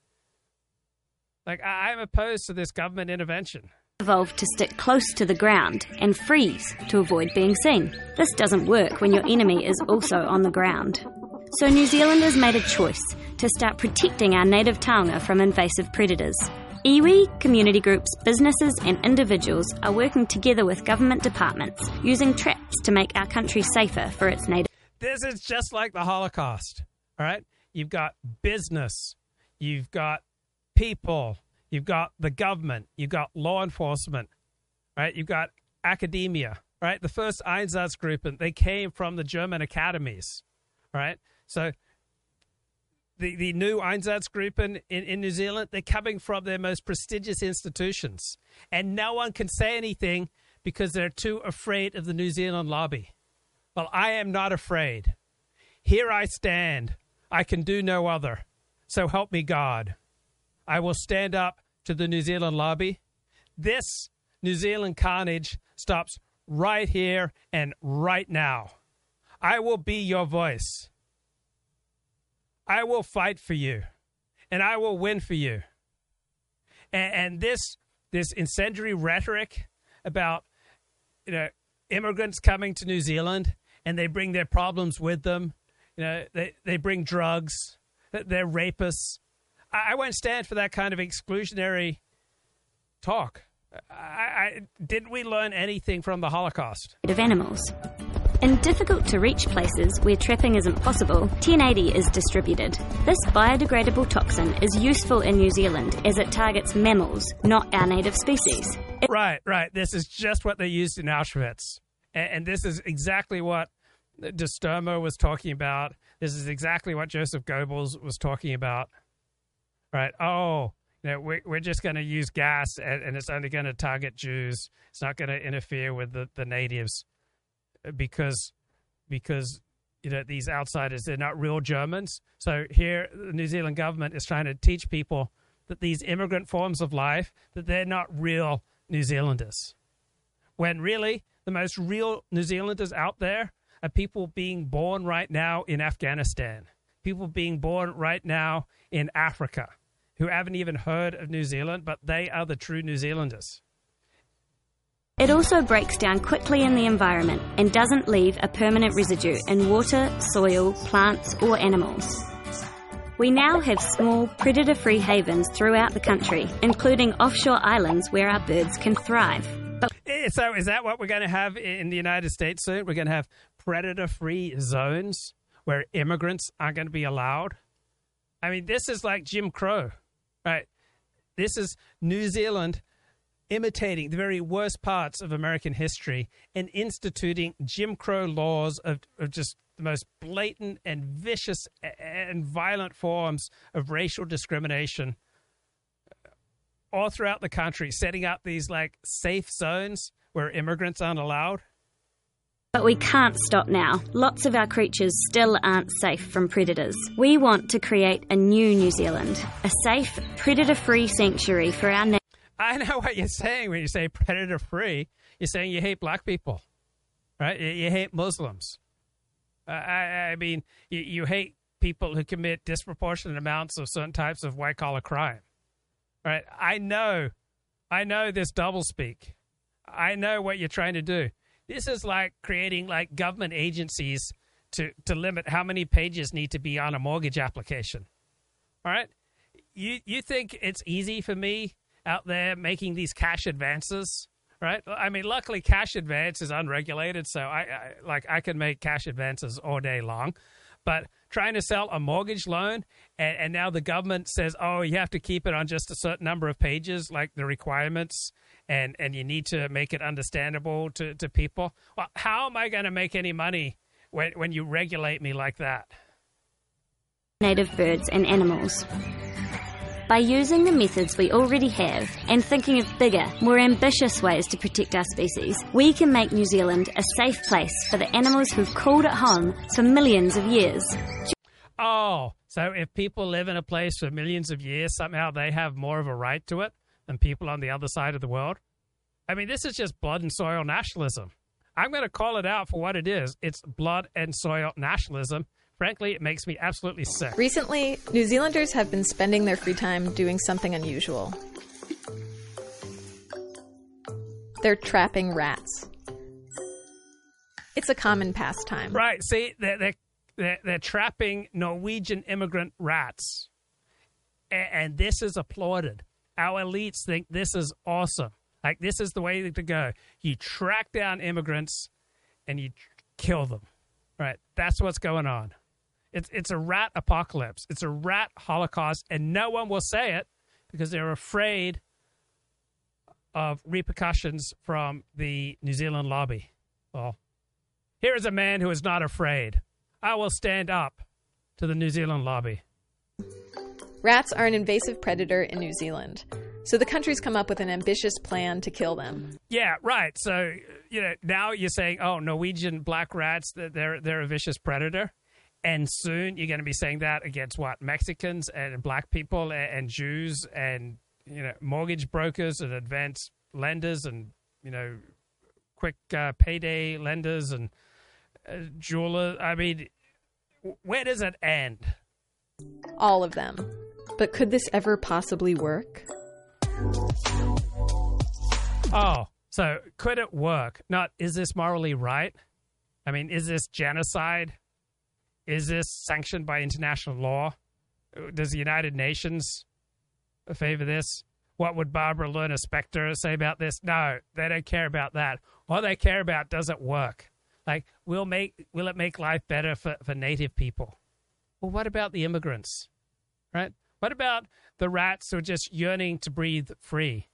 Like I, I'm opposed to this government intervention evolved to stick close to the ground and freeze to avoid being seen. This doesn't work when your enemy is also on the ground. So New Zealanders made a choice to start protecting our native taonga from invasive predators. Iwi, community groups, businesses, and individuals are working together with government departments using traps to make our country safer for its native. This is just like the Holocaust, all right? You've got business, you've got people, You've got the government. You've got law enforcement, right? You've got academia, right? The first Einsatzgruppen, they came from the German academies, right? So the, the new Einsatzgruppen in, in New Zealand, they're coming from their most prestigious institutions. And no one can say anything because they're too afraid of the New Zealand lobby. Well, I am not afraid. Here I stand. I can do no other. So help me God. I will stand up to the New Zealand lobby. This New Zealand carnage stops right here and right now. I will be your voice. I will fight for you, and I will win for you. And, and this this incendiary rhetoric about you know immigrants coming to New Zealand and they bring their problems with them. You know, they they bring drugs. They're rapists. I, I won't stand for that kind of exclusionary talk. I, I, did we learn anything from the Holocaust? Of animals. In difficult to reach places where trapping isn't possible, 1080 is distributed. This biodegradable toxin is useful in New Zealand as it targets mammals, not our native species. It- right, right. This is just what they used in Auschwitz. And, and this is exactly what uh, Der Stürmer was talking about. This is exactly what Joseph Goebbels was talking about. Right. Oh, we're, we're just going to use gas and, and it's only going to target Jews. It's not going to interfere with the, the natives because because you know these outsiders they're not real Germans. So here the New Zealand government is trying to teach people that these immigrant forms of life that they're not real New Zealanders. When really the most real New Zealanders out there are people being born right now in Afghanistan, people being born right now in Africa who haven't even heard of New Zealand, but they are the true New Zealanders. It also breaks down quickly in the environment and doesn't leave a permanent residue in water, soil, plants, or animals. We now have small, predator free havens throughout the country, including offshore islands where our birds can thrive. But Eh, So, is that what we're going to have in the United States soon? We're going to have predator free zones where immigrants aren't going to be allowed? I mean, this is like Jim Crow, right? This is New Zealand imitating the very worst parts of American history and instituting Jim Crow laws of, of just the most blatant and vicious and violent forms of racial discrimination all throughout the country, setting up these like safe zones where immigrants aren't allowed. But we can't stop now. Lots of our creatures still aren't safe from predators. We want to create a new New Zealand, a safe, predator free sanctuary for our I know what you're saying when you say predator free. You're saying you hate black people, right? You, hate Muslims. Uh, I, I mean, you, you hate people who commit disproportionate amounts of certain types of white collar crime, right? I know, I know this doublespeak. I know what you're trying to do. This is like creating like government agencies to to limit how many pages need to be on a mortgage application. All right, you you think it's easy for me out there making these cash advances, right? I mean, luckily, cash advance is unregulated, so I, I like I can make cash advances all day long. But trying to sell a mortgage loan, and, and now the government says, "Oh, you have to keep it on just a certain number of pages, like the requirements." And, and you need to make it understandable to, to people. Well, how am I going to make any money when, when you regulate me like that? native birds and animals. By using the methods we already have and thinking of bigger, more ambitious ways to protect our species, we can make New Zealand a safe place for the animals who've called it home for millions of years. Oh, so if people live in a place for millions of years, somehow they have more of a right to it than people on the other side of the world? I mean, this is just blood and soil nationalism. I'm going to call it out for what it is. It's blood and soil nationalism. Frankly, it makes me absolutely sick. Recently, New Zealanders have been spending their free time doing something unusual. They're trapping rats. It's a common pastime. Right. See, they're, they're, they're, they're trapping Norwegian immigrant rats. A- and this is applauded. Our elites think this is awesome. Like, this is the way to go. You track down immigrants and you kill them. Right. That's what's going on. It's, it's a rat apocalypse. It's a rat holocaust, and no one will say it because they're afraid of repercussions from the New Zealand lobby. Well, here is a man who is not afraid. I will stand up to the New Zealand lobby. Rats are an invasive predator in New Zealand. So the country's come up with an ambitious plan to kill them. Yeah, right. So, you know, now you're saying, oh, Norwegian black rats, they're, they're a vicious predator. And soon you're going to be saying that against what? Mexicans and black people and, and Jews and, you know, mortgage brokers and advanced lenders and, you know, quick uh, payday lenders and uh, jewelers. I mean, where does it end? All of them. But could this ever possibly work? Oh, so could it work? Not, is this morally right? I mean, is this genocide? Is this sanctioned by international law? Does the United Nations favor this? What would Barbara Lerner Spectre say about this? No, they don't care about that. What they care about doesn't work? Like, will make will it make life better for, for native people? Well, what about the immigrants? Right? What about the rats who are just yearning to breathe free?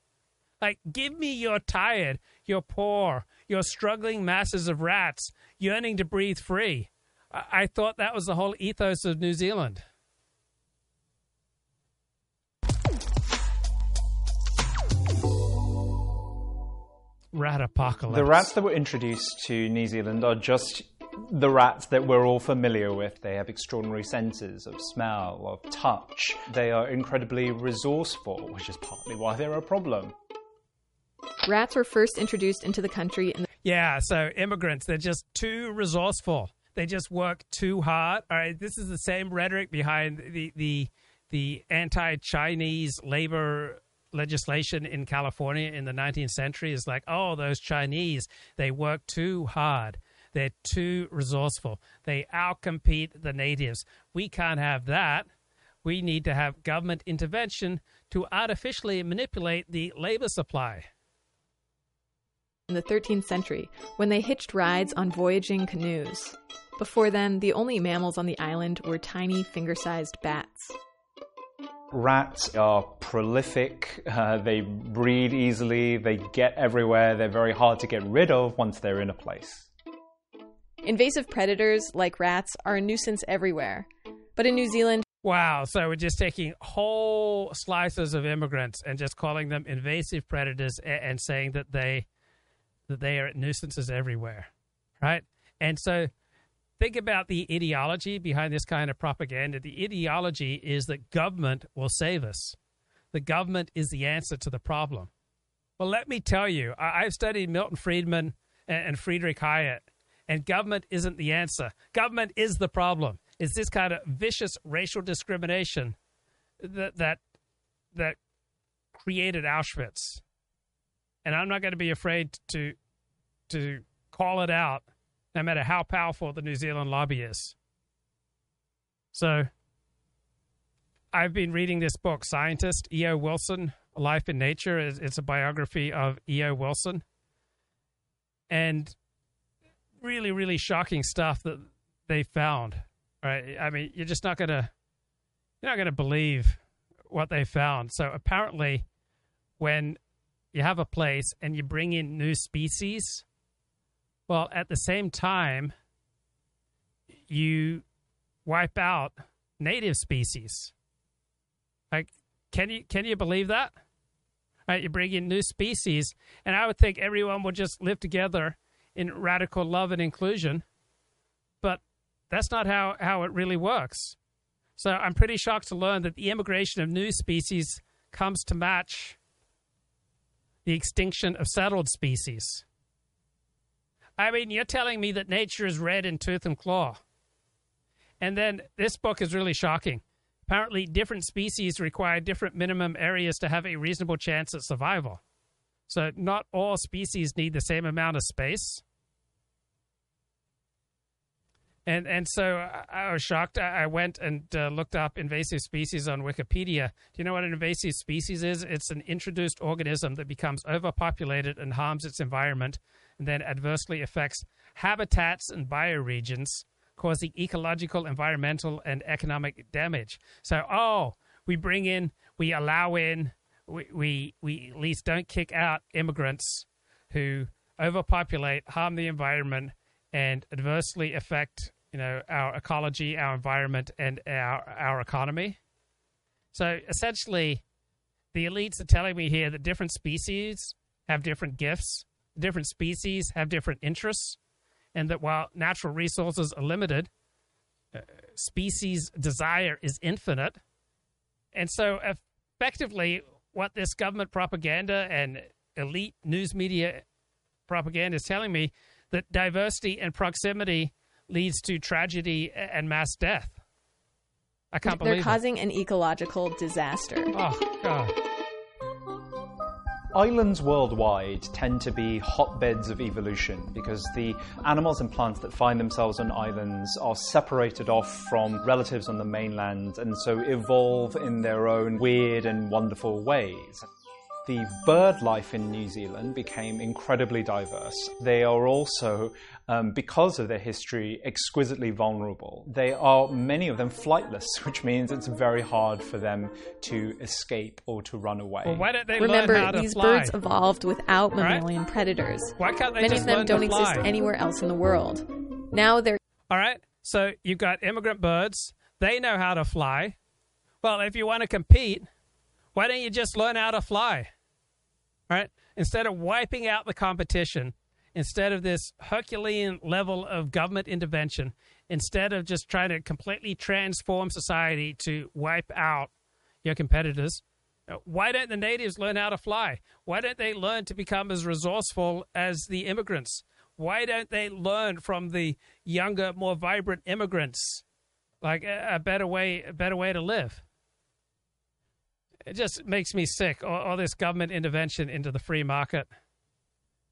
Like, give me your tired, your poor, your struggling masses of rats yearning to breathe free. I, I thought that was the whole ethos of New Zealand. Rat apocalypse. The rats that were introduced to New Zealand are just the rats that we're all familiar with. They have extraordinary senses of smell, of touch. They are incredibly resourceful, which is partly why they're a problem. Rats were first introduced into the country in the Yeah, so immigrants, they're just too resourceful. They just work too hard. All right, this is the same rhetoric behind the the the anti-Chinese labor legislation in California in the 19th century is like, oh, those Chinese, they work too hard. They're too resourceful. They outcompete the natives. We can't have that. We need to have government intervention to artificially manipulate the labor supply. In the 13th century when they hitched rides on voyaging canoes. Before then, the only mammals on the island were tiny finger sized bats. Rats are prolific, uh, they breed easily, they get everywhere, they're very hard to get rid of once they're in a place. Invasive predators, like rats, are a nuisance everywhere. But in New Zealand, Wow, so we're just taking whole slices of immigrants and just calling them invasive predators and, and saying that they that they are nuisances everywhere, right? And so think about the ideology behind this kind of propaganda. The ideology is that government will save us. The government is the answer to the problem. Well, let me tell you, I, I've studied Milton Friedman and, and Friedrich Hayek, and government isn't the answer. Government is the problem. It's this kind of vicious racial discrimination that that that created Auschwitz. And I'm not going to be afraid to to call it out, no matter how powerful the New Zealand lobby is. So, I've been reading this book, Scientist E.O. Wilson, Life in Nature. It's a biography of E.O. Wilson, and really, really shocking stuff that they found. Right? I mean, you're just not gonna you're not gonna believe what they found. So apparently, when you have a place and you bring in new species, well, at the same time, you wipe out native species. Like, can you can you believe that? Right, you bring in new species, and I would think everyone would just live together in radical love and inclusion, but that's not how, how it really works. So I'm pretty shocked to learn that the immigration of new species comes to match the extinction of settled species. I mean, you're telling me that nature is red in tooth and claw. And then this book is really shocking. Apparently, different species require different minimum areas to have a reasonable chance at survival. So, not all species need the same amount of space. And and so I, was shocked. I, I went and uh, looked up invasive species on Wikipedia. Do you know what an invasive species is? It's an introduced organism that becomes overpopulated and harms its environment, and then adversely affects habitats and bioregions, causing ecological, environmental, and economic damage. So, oh, we bring in, we allow in, we, we, we at least don't kick out immigrants who overpopulate, harm the environment, and adversely affect you know our ecology, our environment, and our our economy. So essentially, the elites are telling me here that different species have different gifts, different species have different interests, and that while natural resources are limited, uh, species desire is infinite. And so, effectively, what this government propaganda and elite news media propaganda is telling me that diversity and proximity leads to tragedy and mass death. I can't They're believe causing an ecological disaster. Oh, God. Islands worldwide tend to be hotbeds of evolution because the animals and plants that find themselves on islands are separated off from relatives on the mainland and so evolve in their own weird and wonderful ways the bird life in New Zealand became incredibly diverse. They are also, um, because of their history, exquisitely vulnerable. They are, many of them, flightless, which means it's very hard for them to escape or to run away. Well, why don't they Remember, learn how to these fly? birds evolved without All right? mammalian predators. Why can't they Many just of them learn don't exist anywhere else in the world. Now they're All right. So you've got immigrant birds. They know how to fly. Well, if you want to compete, why don't you just learn how to fly? Right? Instead of wiping out the competition, instead of this Herculean level of government intervention, instead of just trying to completely transform society to wipe out your competitors, uh, why don't the natives learn how to fly? Why don't they learn to become as resourceful as the immigrants? Why don't they learn from the younger, more vibrant immigrants, like a, a better way, a better way to live? It just makes me sick. All, all this government intervention into the free market,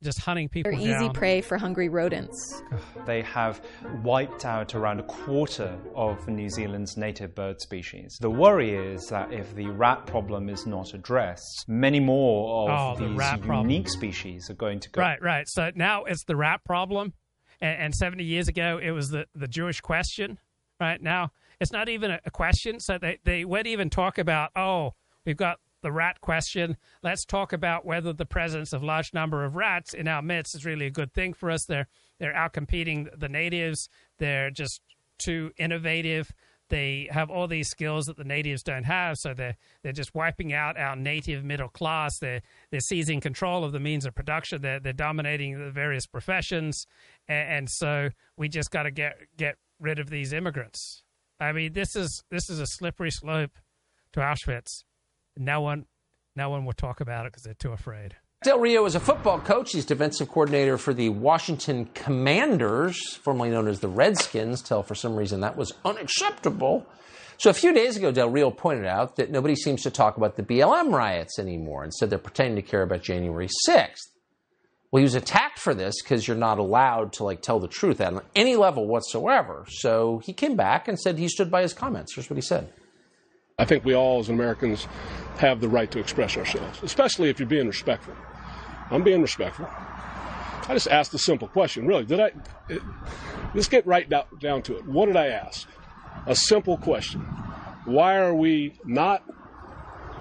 just hunting people they're easy down. prey for hungry rodents. They have wiped out around a quarter of New Zealand's native bird species. The worry is that if the rat problem is not addressed, many more of Oh, the these rat problem. unique species are going to go. Right, right. So now it's the rat problem, and, and 70 years ago it was the, the Jewish question. Right now it's not even a, a question. So they they won't even talk about oh we've got the rat question. Let's talk about whether the presence of large number of rats in our midst is really a good thing for us. They're they're outcompeting the natives. They're just too innovative. They have all these skills that the natives don't have, so they're they're just wiping out our native middle class. They're they're seizing control of the means of production. They're they're dominating the various professions, and, and so we just got to get get rid of these immigrants. I mean, this is this is a slippery slope to Auschwitz. No one, no one will talk about it because they're too afraid. Del Rio is a football coach. He's defensive coordinator for the Washington Commanders, formerly known as the Redskins, till for some reason that was unacceptable. So a few days ago, Del Rio pointed out that nobody seems to talk about the BLM riots anymore. Instead, they're pretending to care about January 6th. Well, he was attacked for this because you're not allowed to like tell the truth at any level whatsoever. So he came back and said he stood by his comments. Here's what he said. I think we all, as Americans, have the right to express ourselves, especially if you're being respectful. I'm being respectful. I just asked a simple question. Really, did I? It, let's get right down, down to it. What did I ask? A simple question. Why are we not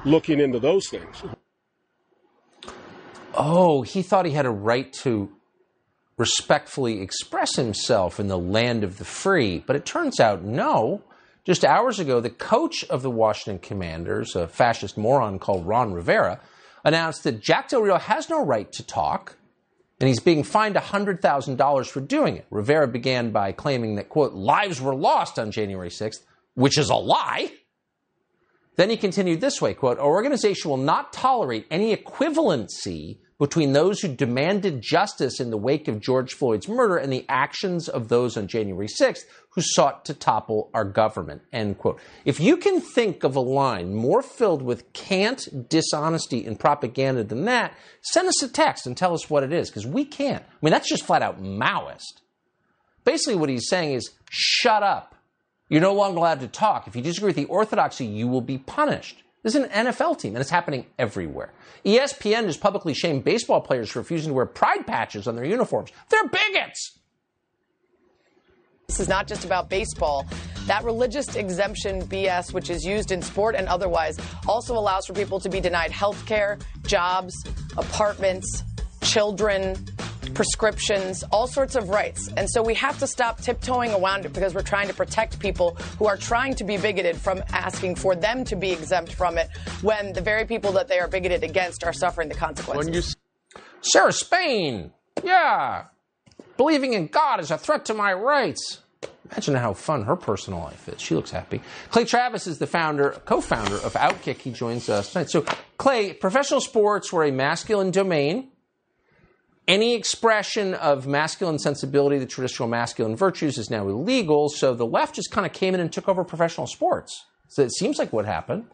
looking into those things? Oh, he thought he had a right to respectfully express himself in the land of the free, but it turns out no. Just hours ago, the coach of the Washington Commanders, a fascist moron called Ron Rivera, announced that Jack Del Rio has no right to talk, and he's being fined $100,000 for doing it. Rivera began by claiming that, quote, lives were lost on January 6th, which is a lie. Then he continued this way, quote, our organization will not tolerate any equivalency between those who demanded justice in the wake of George Floyd's murder and the actions of those on January 6th who sought to topple our government, end quote. If you can think of a line more filled with cant, dishonesty, and propaganda than that, send us a text and tell us what it is, because we can't. I mean, that's just flat out Maoist. Basically, what he's saying is shut up. You're no longer allowed to talk. If you disagree with the orthodoxy, you will be punished. This is an NFL team, and it's happening everywhere. ESPN has publicly shamed baseball players for refusing to wear pride patches on their uniforms. They're bigots. This is not just about baseball. That religious exemption BS, which is used in sport and otherwise, also allows for people to be denied health care, jobs, apartments, children, prescriptions, all sorts of rights. And so we have to stop tiptoeing around it because we're trying to protect people who are trying to be bigoted from asking for them to be exempt from it when the very people that they are bigoted against are suffering the consequences. When you... Sarah Spain, yeah. Believing in God is a threat to my rights. Imagine how fun her personal life is. She looks happy. Clay Travis is the founder, co-founder of Outkick. He joins us tonight. So, Clay, professional sports were a masculine domain. Any expression of masculine sensibility, the traditional masculine virtues, is now illegal. So the left just kind of came in and took over professional sports. So it seems like what happened.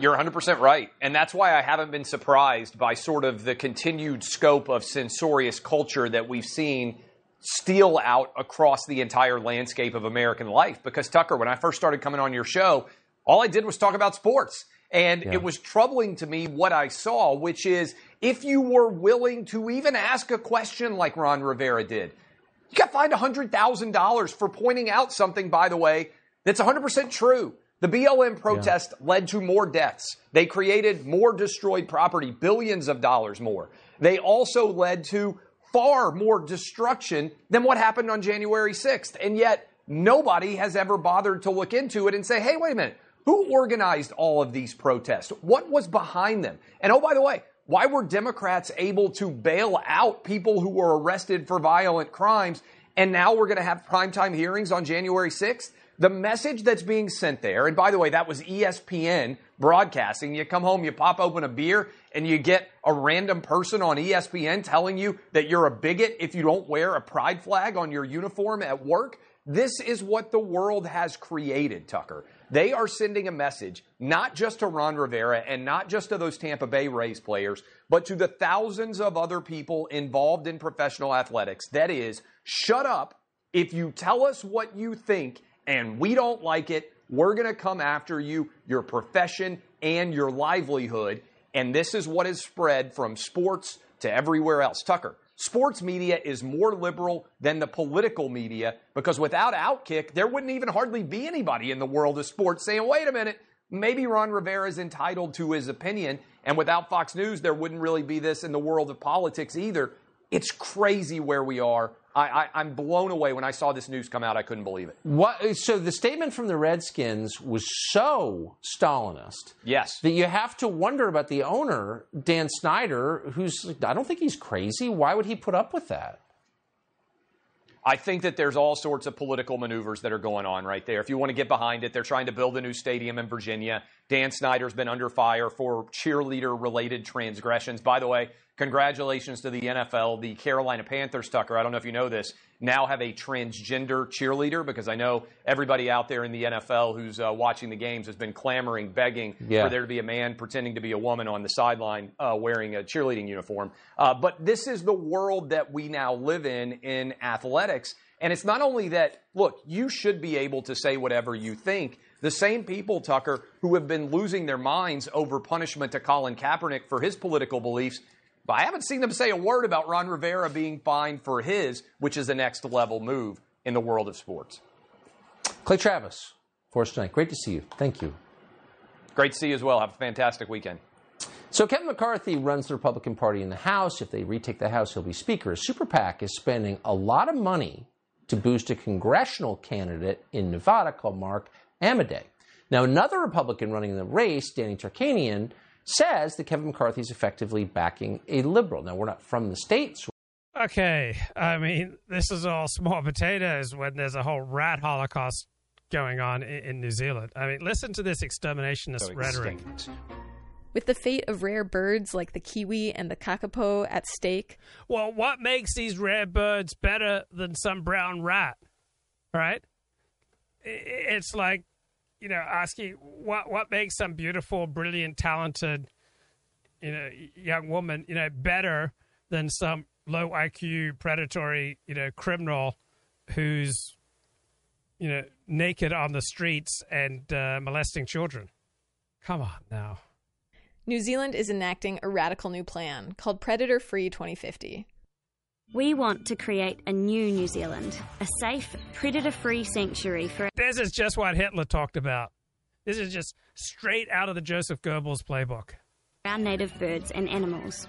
You're 100% right. And that's why I haven't been surprised by sort of the continued scope of censorious culture that we've seen steal out across the entire landscape of American life. Because, Tucker, when I first started coming on your show, all I did was talk about sports. And yeah. it was troubling to me what I saw, which is if you were willing to even ask a question like Ron Rivera did, you got fined $100,000 for pointing out something, by the way, that's 100% true. The BLM protest yeah. led to more deaths. They created more destroyed property, billions of dollars more. They also led to far more destruction than what happened on January 6th. And yet, nobody has ever bothered to look into it and say, hey, wait a minute, who organized all of these protests? What was behind them? And oh, by the way, why were Democrats able to bail out people who were arrested for violent crimes? And now we're going to have primetime hearings on January 6th? The message that's being sent there, and by the way, that was ESPN broadcasting. You come home, you pop open a beer, and you get a random person on ESPN telling you that you're a bigot if you don't wear a pride flag on your uniform at work. This is what the world has created, Tucker. They are sending a message, not just to Ron Rivera and not just to those Tampa Bay Rays players, but to the thousands of other people involved in professional athletics. That is, shut up. If you tell us what you think and we don't like it, we're going to come after you, your profession, and your livelihood. And this is what has spread from sports to everywhere else. Tucker, sports media is more liberal than the political media because without Outkick, there wouldn't even hardly be anybody in the world of sports saying, wait a minute, maybe Ron Rivera is entitled to his opinion. And without Fox News, there wouldn't really be this in the world of politics either. It's crazy where we are. I, am blown away when I saw this news come out. I couldn't believe it. What, so the statement from the Redskins was so Stalinist. Yes. That you have to wonder about the owner, Dan Snyder, who's, I don't think he's crazy. Why would he put up with that? I think that there's all sorts of political maneuvers that are going on right there. If you want to get behind it, they're trying to build a new stadium in Virginia. Dan Snyder's been under fire for cheerleader related transgressions. By the way, congratulations to the NFL. The Carolina Panthers, Tucker, I don't know if you know this, now have a transgender cheerleader because I know everybody out there in the NFL who's uh, watching the games has been clamoring, begging yeah. for there to be a man pretending to be a woman on the sideline uh, wearing a cheerleading uniform. Uh, but this is the world that we now live in in athletics. And it's not only that, look, you should be able to say whatever you think. The same people, Tucker, who have been losing their minds over punishment to Colin Kaepernick for his political beliefs, but I haven't seen them say a word about Ron Rivera being fined for his, which is the next level move in the world of sports. Clay Travis, Force tonight. Great to see you. Thank you. Great to see you as well. Have a fantastic weekend. So Kevin McCarthy runs the Republican Party in the House. If they retake the House, he'll be Speaker. Super PAC is spending a lot of money to boost a congressional candidate in Nevada called Mark Amodei. Now, another Republican running in the race, Danny Tarkanian, says that Kevin McCarthy is effectively backing a liberal. Now, we're not from the states. Okay, I mean, this is all small potatoes when there's a whole rat holocaust going on in, New Zealand. I mean, listen to this exterminationist so rhetoric. With the fate of rare birds like the kiwi and the kakapo at stake. Well, what makes these rare birds better than some brown rat? Right? It's like you know, asking what what makes some beautiful, brilliant, talented, you know, young woman, you know, better than some low IQ, predatory, you know, criminal who's, you know, naked on the streets and uh, molesting children. Come on now. New Zealand is enacting a radical new plan called Predator Free 2050. We want to create a new New Zealand, a safe, predator free sanctuary for. This is just what Hitler talked about. This is just straight out of the Joseph Goebbels playbook. Our native birds and animals.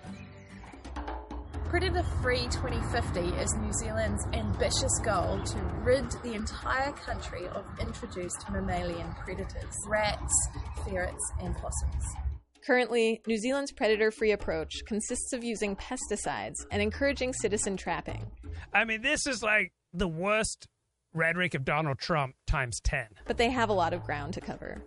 Predator Free 2050 is New Zealand's ambitious goal to rid the entire country of introduced mammalian predators rats, ferrets, and possums. Currently, New Zealand's predator free approach consists of using pesticides and encouraging citizen trapping. I mean, this is like the worst rhetoric of Donald Trump times 10. But they have a lot of ground to cover.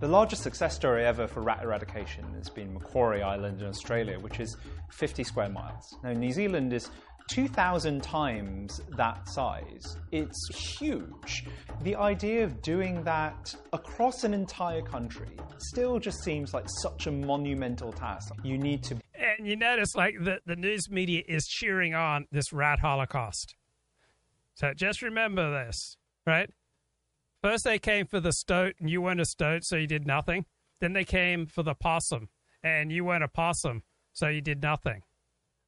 The largest success story ever for rat eradication has been Macquarie Island in Australia, which is 50 square miles. Now, New Zealand is 2,000 times that size. It's huge. The idea of doing that across an entire country still just seems like such a monumental task. You need to. And you notice, like, the, the news media is cheering on this rat holocaust. So just remember this, right? First, they came for the stoat, and you weren't a stoat, so you did nothing. Then they came for the possum, and you weren't a possum, so you did nothing.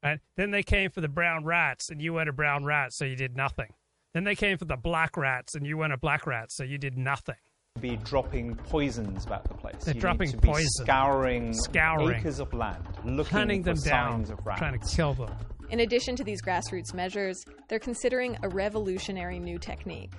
Right? Then they came for the brown rats, and you weren't a brown rat, so you did nothing. Then they came for the black rats, and you weren't a black rat, so you did nothing. Be dropping poisons about the place. They're you dropping need to be poison. scouring, Scouring. acres of land, looking Hunting for them down, signs of rats. trying to kill them. In addition to these grassroots measures, they're considering a revolutionary new technique.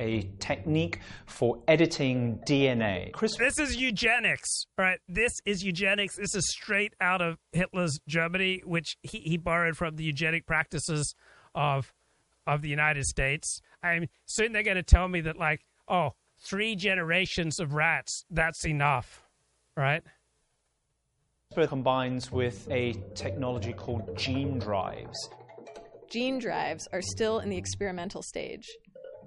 A technique for editing DNA. Chris This is eugenics, right? This is eugenics. This is straight out of Hitler's Germany, which he, he borrowed from the eugenic practices of of the United States. I mean, soon they're going to tell me that, like, oh, three generations of rats, that's enough, right? combines with a technology called gene drives. Gene drives are still in the experimental stage.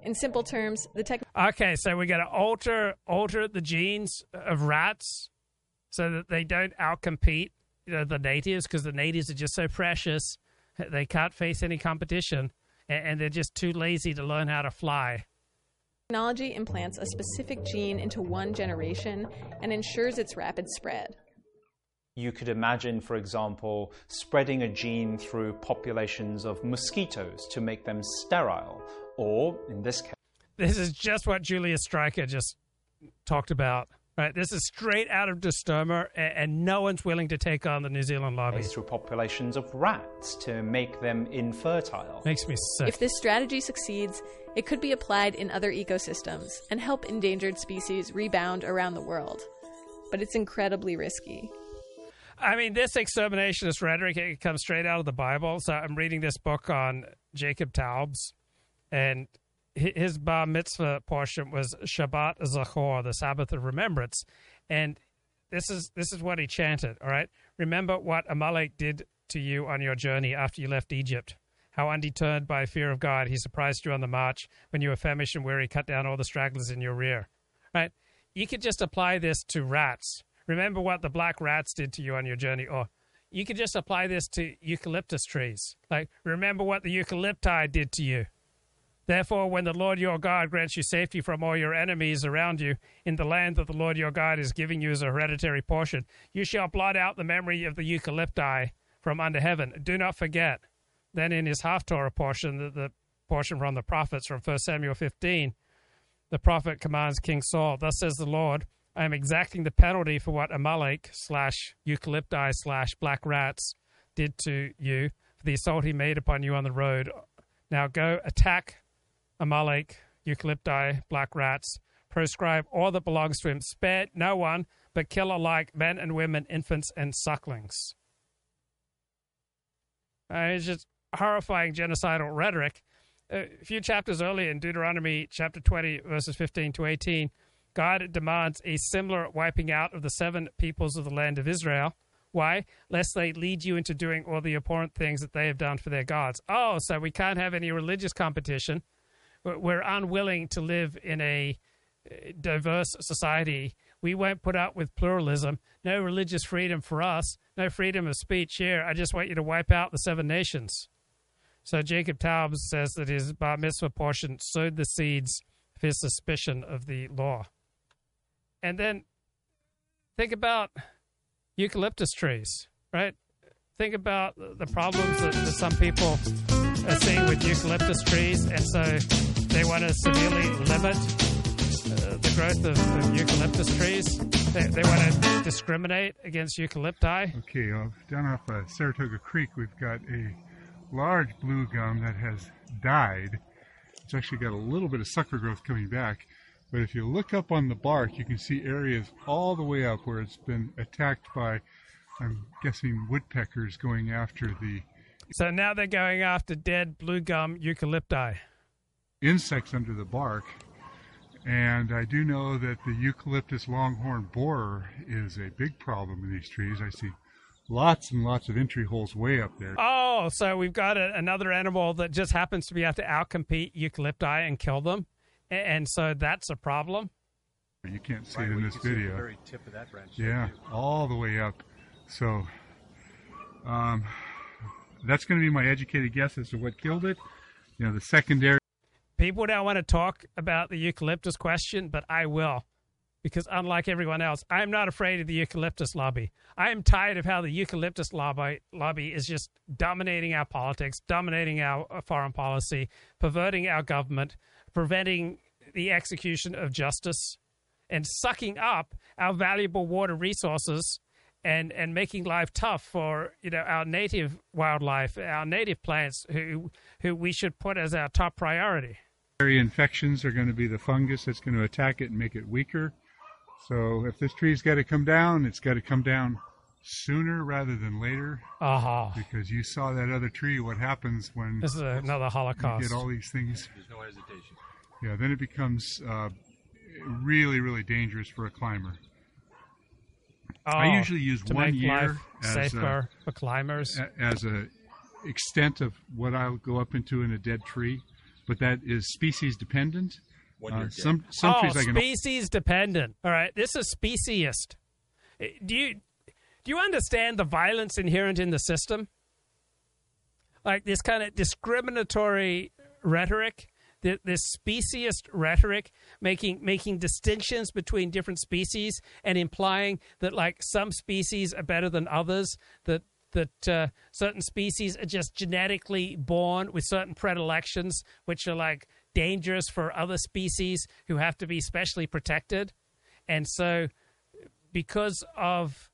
In simple terms, the tech. Okay, so we're going to alter alter the genes of rats so that they don't outcompete you know, the natives because the natives are just so precious they can't face any competition and, and they're just too lazy to learn how to fly. Technology implants a specific gene into one generation and ensures its rapid spread. You could imagine, for example, spreading a gene through populations of mosquitoes to make them sterile, or in this case, This is just what Julius Streicher just talked about. Right, this is straight out of Der Stürmer, and, and no one's willing to take on the New Zealand lobby. through populations of rats to make them infertile. Makes me sick. If this strategy succeeds, it could be applied in other ecosystems and help endangered species rebound around the world. But it's incredibly risky. I mean, this exterminationist rhetoric it comes straight out of the Bible. So I'm reading this book on Jacob Taubes, and his bar mitzvah portion was Shabbat Zachor, the Sabbath of remembrance, and this is this is what he chanted. All right, remember what Amalek did to you on your journey after you left Egypt. How undeterred by fear of God, he surprised you on the march when you were famished and weary, cut down all the stragglers in your rear. Right? You could just apply this to rats. Remember what the black rats did to you on your journey, or you could just apply this to eucalyptus trees. Like, remember what the eucalypti did to you. Therefore, when the Lord your God grants you safety from all your enemies around you in the land that the Lord your God is giving you as a hereditary portion, you shall blot out the memory of the eucalypti from under heaven. Do not forget. Then, in his haftorah portion, the, the portion from the prophets from 1 Samuel 15, the prophet commands King Saul, Thus says the Lord, I am exacting the penalty for what Amalek slash eucalypti slash black rats did to you for the assault he made upon you on the road. Now go attack Amalek, eucalypti, black rats, proscribe all that belongs to him, spare no one, but kill alike men and women, infants and sucklings. Uh, it's just horrifying genocidal rhetoric. A few chapters earlier in Deuteronomy chapter 20, verses 15 to 18, God demands a similar wiping out of the seven peoples of the land of Israel. Why? Lest they lead you into doing all the abhorrent things that they have done for their gods. Oh, so we can't have any religious competition. We're- unwilling to live in a uh, diverse society. We won't put up with pluralism. No religious freedom for us. No freedom of speech here. I just want you to wipe out the seven nations. So Jacob Taubes says that his bar mitzvah portion sowed the seeds of his suspicion of the law. And then think about eucalyptus trees, right? think about the problems that, that some people are seeing with eucalyptus trees, and so they want to severely limit uh, the growth of, of eucalyptus trees. They, they want to discriminate against eucalypti. Okay, uh, down off uh, Saratoga Creek, we've got a large blue gum that has died. It's actually got a little bit of sucker growth coming back. But if you look up on the bark, you can see areas all the way up where it's been attacked by, I'm guessing, woodpeckers going after the So now they're going after dead blue gum eucalypti. Insects under the bark. And I do know that the eucalyptus longhorn borer is a big problem in these trees. I see lots and lots of entry holes way up there. Oh, so we've got a, another animal that just happens to be able to outcompete eucalypti and kill them, A- and so that's a problem. You can't see Right, it in this can the video. very tip of that branch Yeah, all the way up. So um, that's going to be my educated guess as to what killed it. You know, the secondary. People don't want to talk about the eucalyptus question, but I will. Because unlike everyone else, I'm not afraid of the eucalyptus lobby. I am tired of how the eucalyptus lobby, lobby is just dominating our politics, dominating our uh, foreign policy, perverting our government, preventing the execution of justice, and sucking up our valuable water resources and, and making life tough for you know our native wildlife, our native plants, who who we should put as our top priority. Infections are going to be the fungus that's going to attack it and make it weaker. So if this tree's got to come down, it's got to come down sooner rather than later. Uh-huh. Because you saw that other tree. What happens when This is another you Holocaust. get all these things? There's no hesitation. Yeah, then it becomes uh, really, really dangerous for a climber. I Oh, usually use to one make year life as safer a, for climbers. a- as a extent of what I'll go up into in a dead tree, but that is species dependent. Uh, some some oh, trees I can species dependent. All right, this is speciest. Eh, Do you do you understand the violence inherent in the system? Like this kind of discriminatory rhetoric, th- this speciest rhetoric, making making distinctions between different species and implying that like some species are better than others. That that uh, certain species are just genetically born with certain predilections, which are like dangerous for other species who have to be specially protected. And so, because of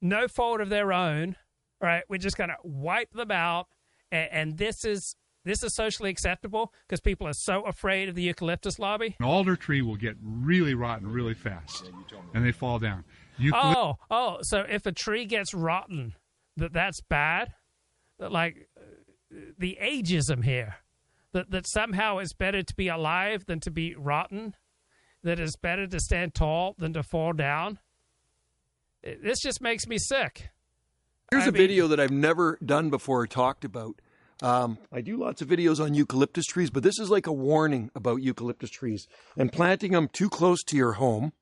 no fault of their own, right, we're just going to wipe them out. And, and this is this is socially acceptable because people are so afraid of the eucalyptus lobby. An alder tree will get really rotten really fast, and they fall down. Eucalyptus Oh, oh, so if a tree gets rotten, that that's bad. That like the ageism here, that that somehow it's better to be alive than to be rotten. That it's better to stand tall than to fall down. It- This just makes me sick. Here's I a mean- video that I've never done before or talked about. Um, I do lots of videos on eucalyptus trees, but this is like a warning about eucalyptus trees and planting them too close to your home,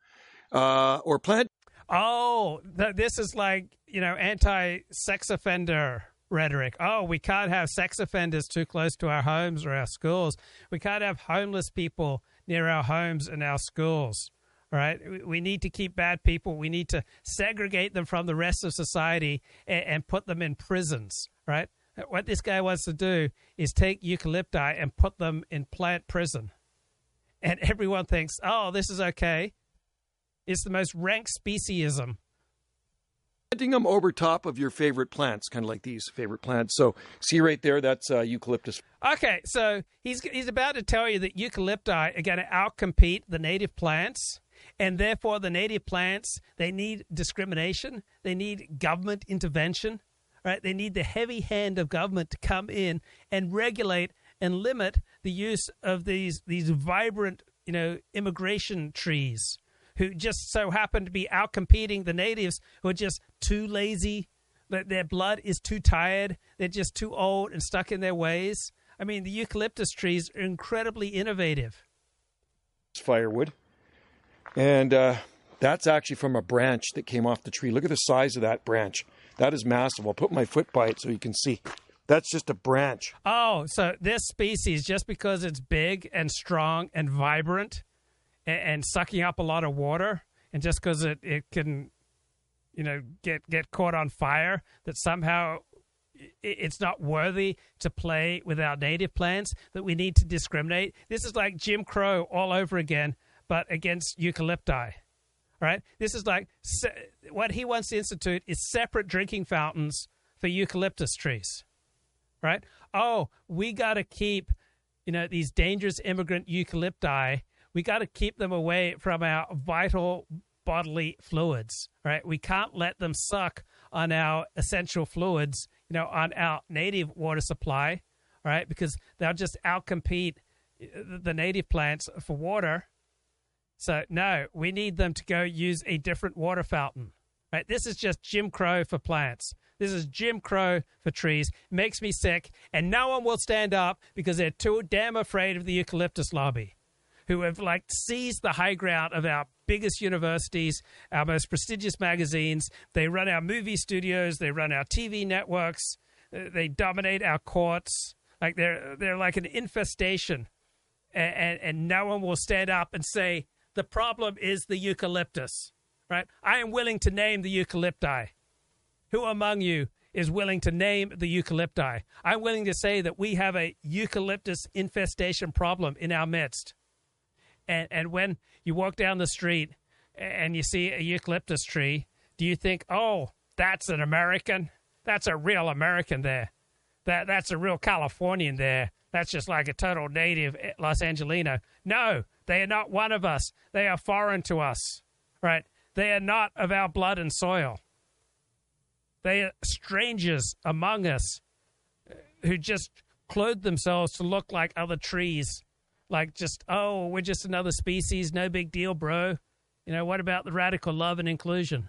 uh, or plant. Oh, th- this is like, you know, anti sex offender rhetoric. Oh, we can't have sex offenders too close to our homes or our schools. We can't have homeless people near our homes and our schools. Right. We- We need to keep bad people. We need to segregate them from the rest of society and, and put them in prisons. Right. What this guy wants to do is take eucalypti and put them in plant prison. And everyone thinks, oh, this is okay. It's the most rank speciesism. Planting them over top of your favorite plants, kind of like these favorite plants. So, see right there, that's uh, eucalyptus. Okay, so he's he's about to tell you that eucalypti are going to outcompete the native plants, and therefore the native plants they need discrimination, they need government intervention, right? They need the heavy hand of government to come in and regulate and limit the use of these these vibrant, you know, immigration trees, who just so happen to be outcompeting the natives who are just too lazy. that Their blood is too tired. They're just too old and stuck in their ways. I mean, the eucalyptus trees are incredibly innovative. firewood. And uh, that's actually from a branch that came off the tree. Look at the size of that branch. That is massive. I'll put my foot by it so you can see. That's just a branch. Oh, so this species, just because it's big and strong and vibrant and, and sucking up a lot of water, and just because it, it can you know, get get caught on fire. That somehow it's not worthy to play with our native plants. That we need to discriminate. This is like Jim Crow all over again, but against eucalypti. Right? This is like se- what he wants to institute is separate drinking fountains for eucalyptus trees. Right? Oh, we got to keep, you know, these dangerous immigrant eucalypti. We got to keep them away from our vital bodily fluids. Right? We can't let them suck on our essential fluids. You know, on our native water supply. Right? Because they'll just outcompete uh, the native plants for water so no, we need them to go use a different water fountain. Right? This is just Jim Crow for plants. This is Jim Crow for trees. Makes me sick, and no one will stand up because they're too damn afraid of the eucalyptus lobby, who have like seized the high ground of our biggest universities, our most prestigious magazines. They run our movie studios. They run our TV networks. Uh, they dominate our courts. Like they're they're like an infestation, and, and, and no one will stand up and say the problem is the eucalyptus, right? I am willing to name the eucalypti. Who among you is willing to name the eucalypti? I'm willing to say that we have a eucalyptus infestation problem in our midst. And, and when you walk down the street and you see a eucalyptus tree, do you think, oh, that's an American? That's a real American there. That, that's a real Californian there. That's just like a total native eh, Los Angelino. No, they are not one of us. They are foreign to us, right? They are not of our blood and soil. They are strangers among us eh, who just clothe themselves to look like other trees. Like, just, oh, we're just another species. No big deal, bro. You know, what about the radical love and inclusion?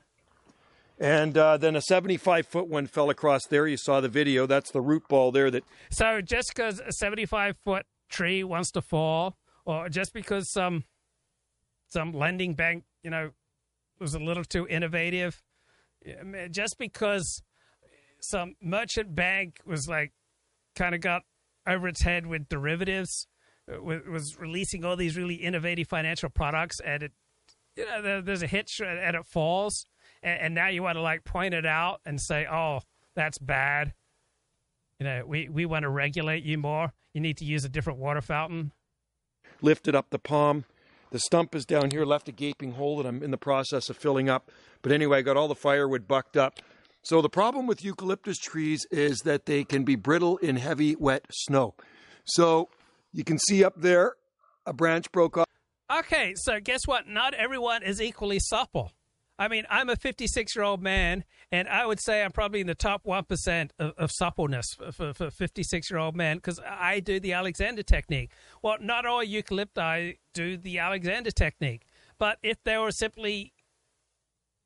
And uh, then a 75 foot one fell across there. You saw the video. That's the root ball there. That so just because a 75 foot tree wants to fall, or just because some some lending bank, you know, was a little too innovative, just because some merchant bank was like kind of got over its head with derivatives, was releasing all these really innovative financial products, and it, you know, there's a hitch and it falls, and now you want to like point it out and say, oh, that's bad. You know, we, we want to regulate you more. You need to use a different water fountain lifted up the palm. The stump is down here, left a gaping hole that I'm in the process of filling up. But anyway, I got all the firewood bucked up. So the problem with eucalyptus trees is that they can be brittle in heavy, wet snow. So you can see up there, a branch broke off. Okay, so guess what? Not everyone is equally supple. I mean, I'm a 56 year old man, and I would say I'm probably in the top 1% of, of suppleness for, for 56 year old men because I do the Alexander technique. Well, not all eucalypti do the Alexander technique, but if they were simply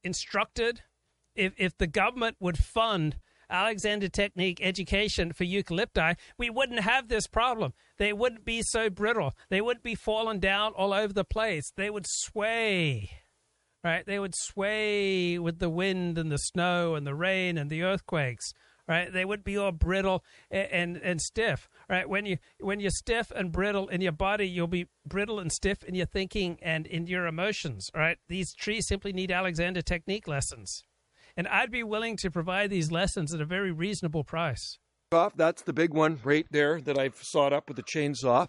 instructed, if, if the government would fund Alexander Technique education for eucalypti, we wouldn't have this problem. They wouldn't be so brittle. They wouldn't be falling down all over the place. They would sway right? They would sway with the wind and the snow and the rain and the earthquakes, right? They would be all brittle and, and, and stiff, right? When you when you're stiff and brittle in your body, you'll be brittle and stiff in your thinking and in your emotions, right? These trees simply need Alexander technique lessons, and I'd be willing to provide these lessons at a very reasonable price. Off, that's the big one right there that I've sawed up with a chainsaw.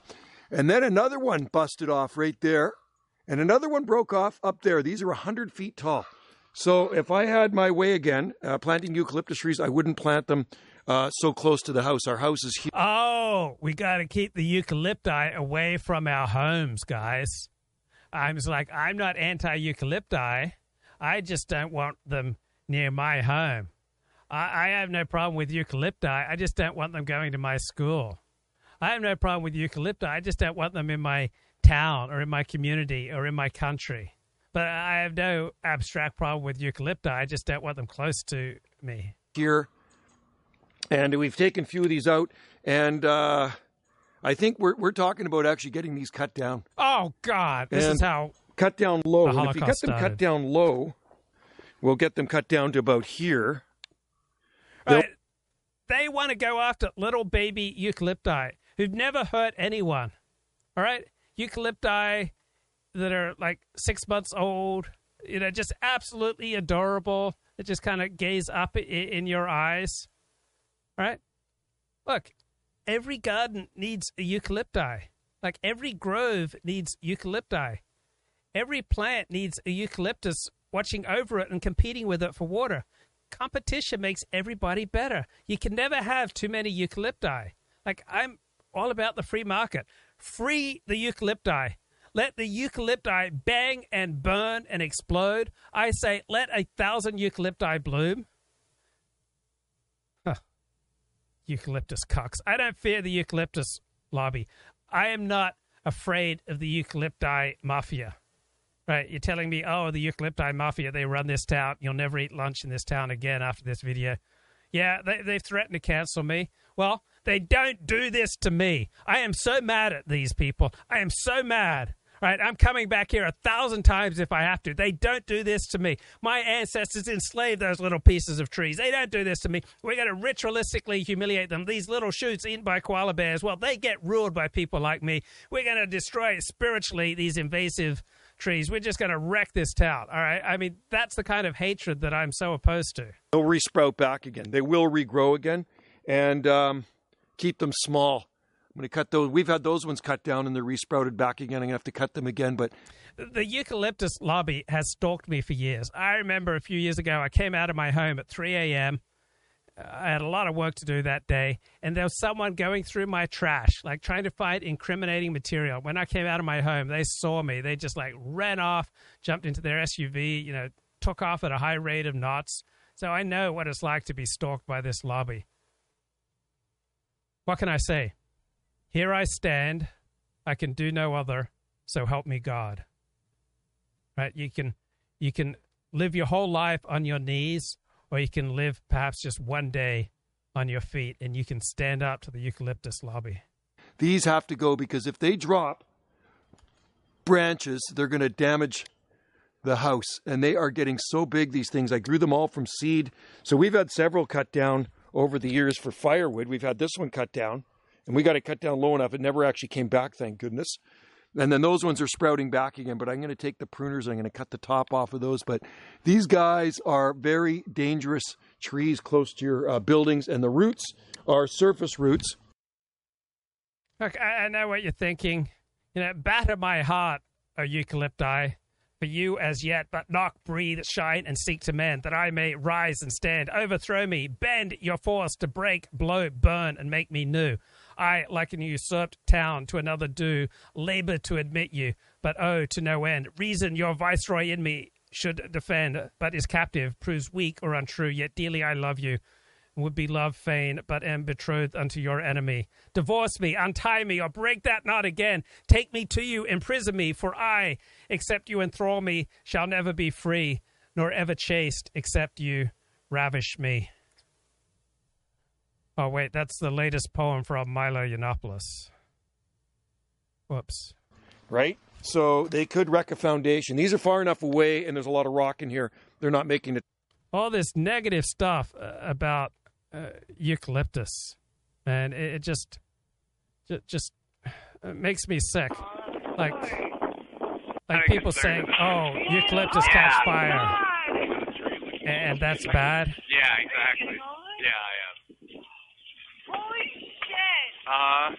And then another one busted off right there and another one broke off up there. These are 100 feet tall. So if I had my way again, uh, planting eucalyptus trees, I wouldn't plant them uh, so close to the house. Our house is here. Oh, we got to keep the eucalypti away from our homes, guys. I'm like, I'm not anti eucalypti. I just don't want them near my home. I, I have no problem with eucalypti. I just don't want them going to my school. I have no problem with eucalypti. I just don't want them in my town or in my community or in my country. But I have no abstract problem with eucalypti. I just don't want them close to me. Here, and we've taken a few of these out, and uh, I think we're we're talking about actually getting these cut down. Oh God, this and is how cut down low. If you get them started. cut down low, we'll get them cut down to about here. Right. They want to go after little baby eucalypti who've never hurt anyone. All right, eucalypti that are like six months old, you know, just absolutely adorable. That just kind of gaze up in your eyes, right? Look, every garden needs a eucalypti. Like every grove needs eucalypti. Every plant needs a eucalyptus watching over it and competing with it for water. Competition makes everybody better. You can never have too many eucalypti. Like I'm all about the free market. Free the eucalypti. Let the eucalypti bang and burn and explode. I say, let a thousand eucalypti bloom. Huh. Eucalyptus cocks. I don't fear the eucalyptus lobby. I am not afraid of the eucalypti mafia. Right, you're telling me, oh, the eucalypti mafia, they run this town. You'll never eat lunch in this town again after this video. Yeah, they, they've threatened to cancel me. Well, they don't do this to me. I am so mad at these people. I am so mad. Right, I'm coming back here a thousand times if I have to. They don't do this to me. My ancestors enslaved those little pieces of trees. They don't do this to me. We're going to ritualistically humiliate them. These little shoots eaten by koala bears, well, they get ruled by people like me. We're going to destroy spiritually these invasive trees. We're just going to wreck this town. All right. I mean, that's the kind of hatred that I'm so opposed to. They'll resprout back again. They will regrow again, and um, keep them small. I'm going to cut those. We've had those ones cut down and they're resprouted back again. I'm going to have to cut them again. But the eucalyptus lobby has stalked me for years. I remember a few years ago, I came out of my home at 3 a.m. I had a lot of work to do that day, and there was someone going through my trash, like trying to find incriminating material. When I came out of my home, they saw me. They just like ran off, jumped into their SUV, you know, took off at a high rate of knots. So I know what it's like to be stalked by this lobby. What can I say? Here I stand. I can do no other. So help me God. Right? You can you can live your whole life on your knees or you can live perhaps just one day on your feet and you can stand up to the eucalyptus lobby. These have to go because if they drop branches, they're going to damage the house. And they are getting so big, these things. I grew them all from seed. So we've had several cut down over the years for firewood. We've had this one cut down, and we got it cut down low enough. It never actually came back, thank goodness. And then those ones are sprouting back again, but I'm going to take the pruners, I'm going to cut the top off of those. But these guys are very dangerous trees close to your uh, buildings, and the roots are surface roots. Look, I, I know what you're thinking. You know, batter my heart, O eucalypti, for you as yet, but knock, breathe, shine, and seek to mend, that I may rise and stand. Overthrow me, bend your force to break, blow, burn, and make me new. I, like an usurped town, to another do, labor to admit you, but oh, to no end. Reason your viceroy in me should defend, but is captive, proves weak or untrue, yet dearly I love you. Would be love fain, but am betrothed unto your enemy. Divorce me, untie me, or break that knot again. Take me to you, imprison me, for I, except you enthrall me, shall never be free, nor ever chaste, except you ravish me. Oh, wait, that's the latest poem from Milo Yiannopoulos. Whoops. Right? So they could wreck a foundation. These are far enough away, and there's a lot of rock in here. They're not making it. All this negative stuff uh, about uh, eucalyptus, and it, it just, just, just makes me sick. Like, like people saying, "Oh, eucalyptus catch fire," and that's bad. Yeah, exactly. Yeah, uh,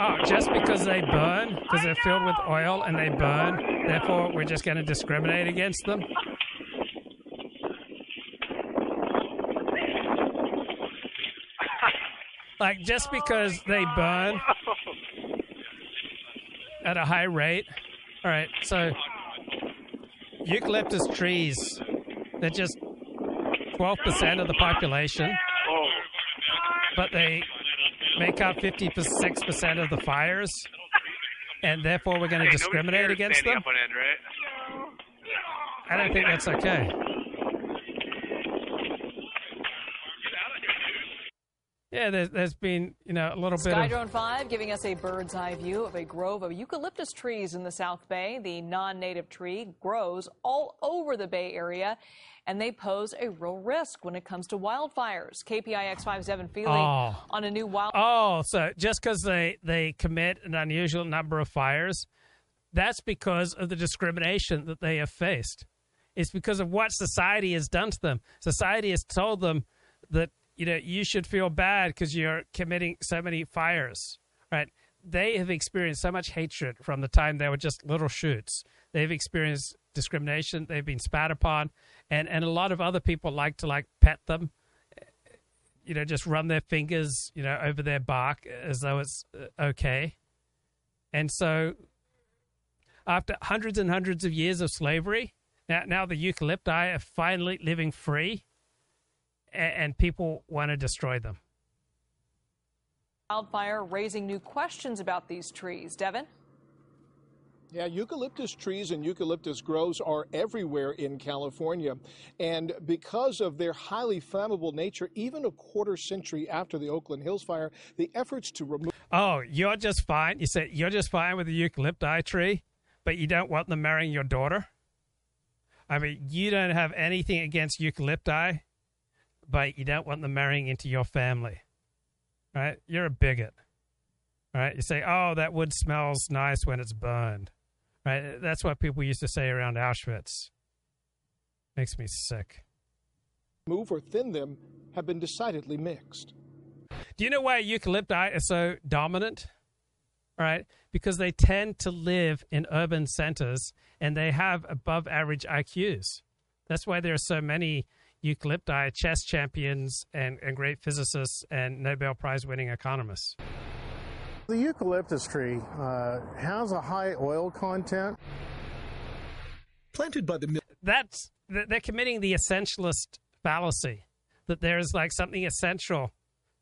oh, just because they burn, because they're filled with oil and they burn, therefore we're just going to discriminate against them? like, just because they burn at a high rate. All right, so eucalyptus trees, they're just 12% of the population, but they make up 56% of the fires, and therefore we're going to discriminate against them? End, right? I don't think that's okay. Yeah, there's, there's been, you know, a little bit of... Skydrone 5 giving us a bird's eye view of a grove of eucalyptus trees in the South Bay. The non-native tree grows all over the Bay Area and they pose a real risk when it comes to wildfires. KPIX 57 feeling oh. on a new wild. Oh, so just because they, they commit an unusual number of fires, That's because of the discrimination that they have faced. It's because of what society has done to them. Society has told them that you know you should feel bad because you're committing so many fires, right? They have experienced so much hatred from the time they were just little shoots. They've experienced discrimination. They've been spat upon, and and a lot of other people like to like pet them, you know, just run their fingers, you know, over their bark as though it's uh, okay. And so, after hundreds and hundreds of years of slavery, now now the eucalypti are finally living free, and, and people want to destroy them. Wildfire raising new questions about these trees. Devin? Yeah, eucalyptus trees and eucalyptus groves are everywhere in California. And because of their highly flammable nature, even a quarter century after the Oakland Hills fire, the efforts to remove. Oh, you're just fine. You say you're just fine with the eucalypti tree, but you don't want them marrying your daughter? I mean, you don't have anything against eucalypti, but you don't want them marrying into your family. Right? You're a bigot. Right? You say, oh, that wood smells nice when it's burned. Right? That's what people used to say around Auschwitz. Makes me sick. Move or thin them have been decidedly mixed. Do you know why eucalypti are so dominant? Right? Because they tend to live in urban centers and they have above average IQs. That's why there are so many eucalypti chess champions and, and great physicists and Nobel Prize winning economists. The eucalyptus tree uh, has a high oil content. Planted by the That's they're committing the essentialist fallacy that there is like something essential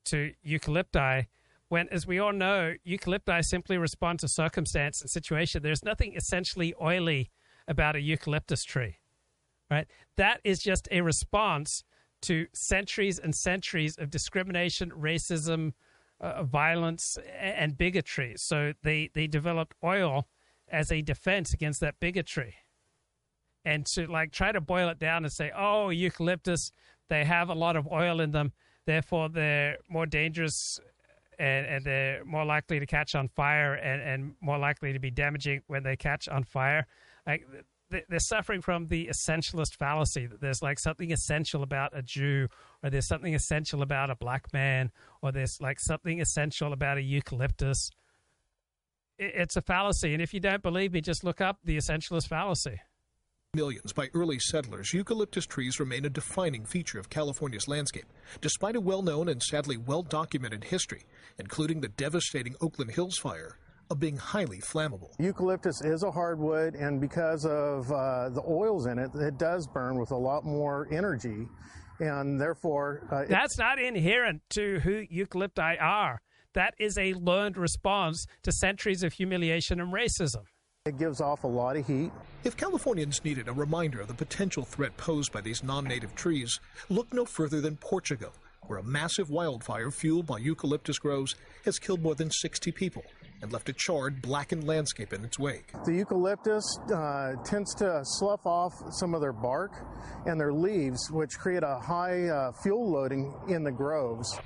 to eucalypti when as we all know eucalypti simply respond to circumstance and situation there's nothing essentially oily about a eucalyptus tree right that is just a response to centuries and centuries of discrimination racism uh, violence and bigotry. So they, they developed oil as a defense against that bigotry. And to like try to boil it down and say, oh, eucalyptus, they have a lot of oil in them, therefore they're more dangerous and, and they're more likely to catch on fire and, and more likely to be damaging when they catch on fire. Like they're suffering from the essentialist fallacy that there's like something essential about a Jew, or there's something essential about a black man, or there's like something essential about a eucalyptus. It's a fallacy. And if you don't believe me, just look up the essentialist fallacy. Millions by early settlers, eucalyptus trees remain a defining feature of California's landscape, despite a well known and sadly well documented history, including the devastating Oakland Hills fire of being highly flammable. Eucalyptus is a hardwood, and because of uh, the oils in it, it does burn with a lot more energy, and therefore. Uh, That's not inherent to who eucalypti are. That is a learned response to centuries of humiliation and racism. It gives off a lot of heat. If Californians needed a reminder of the potential threat posed by these non native trees, look no further than Portugal, where a massive wildfire fueled by eucalyptus groves has killed more than 60 people and left a charred, blackened landscape in its wake. The eucalyptus uh, tends to slough off some of their bark and their leaves, which create a high uh, fuel loading in the groves.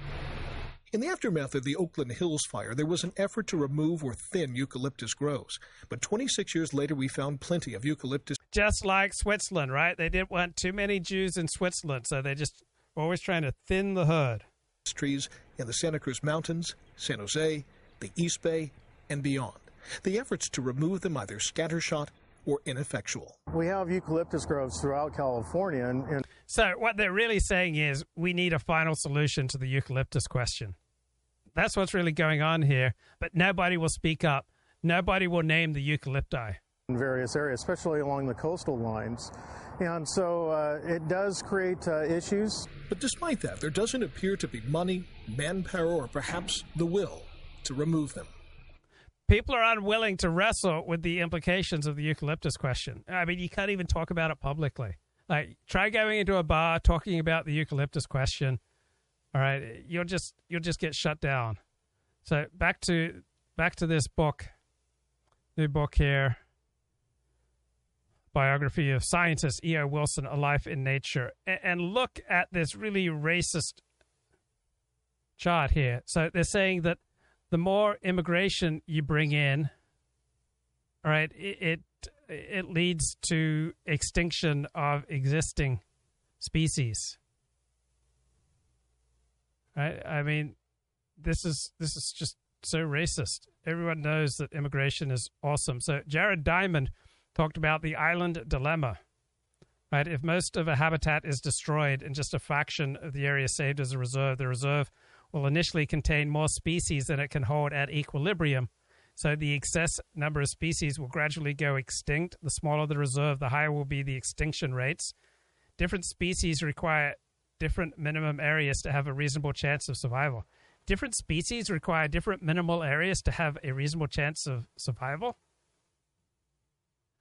In the aftermath of the Oakland Hills fire, there was an effort to remove or thin eucalyptus groves. But 26 years later, we found plenty of eucalyptus. Just like Switzerland, right? They didn't want too many Jews in Switzerland, so they just were always trying to thin the herd. Trees in the Santa Cruz Mountains, San Jose, the East Bay, and beyond. The efforts to remove them either scattershot or ineffectual. We have eucalyptus groves throughout California. And, and so, what they're really saying is we need a final solution to the eucalyptus question. That's what's really going on here, but nobody will speak up. Nobody will name the eucalypti. In various areas, especially along the coastal lines. And so uh, it does create uh, issues. But despite that, there doesn't appear to be money, manpower, or perhaps the will to remove them people are unwilling to wrestle with the implications of the eucalyptus question. I mean, you can't even talk about it publicly. Like, try going into a bar talking about the eucalyptus question. All right, you'll just you'll just get shut down. So back to back to this book, new book here, biography of scientist E.O. Wilson, A Life in Nature, and, and look at this really racist chart here. So they're saying that the more immigration you bring in, all right, it, it it leads to extinction of existing species. Right? I mean, this is this is just so racist. Everyone knows that immigration is awesome. So Jared Diamond talked about the island dilemma. Right? If most of a habitat is destroyed and just a fraction of the area saved as a reserve, the reserve will initially contain more species than it can hold at equilibrium. So the excess number of species will gradually go extinct. The smaller the reserve, the higher will be the extinction rates. Different species require different minimum areas to have a reasonable chance of survival. Different species require different minimal areas to have a reasonable chance of survival.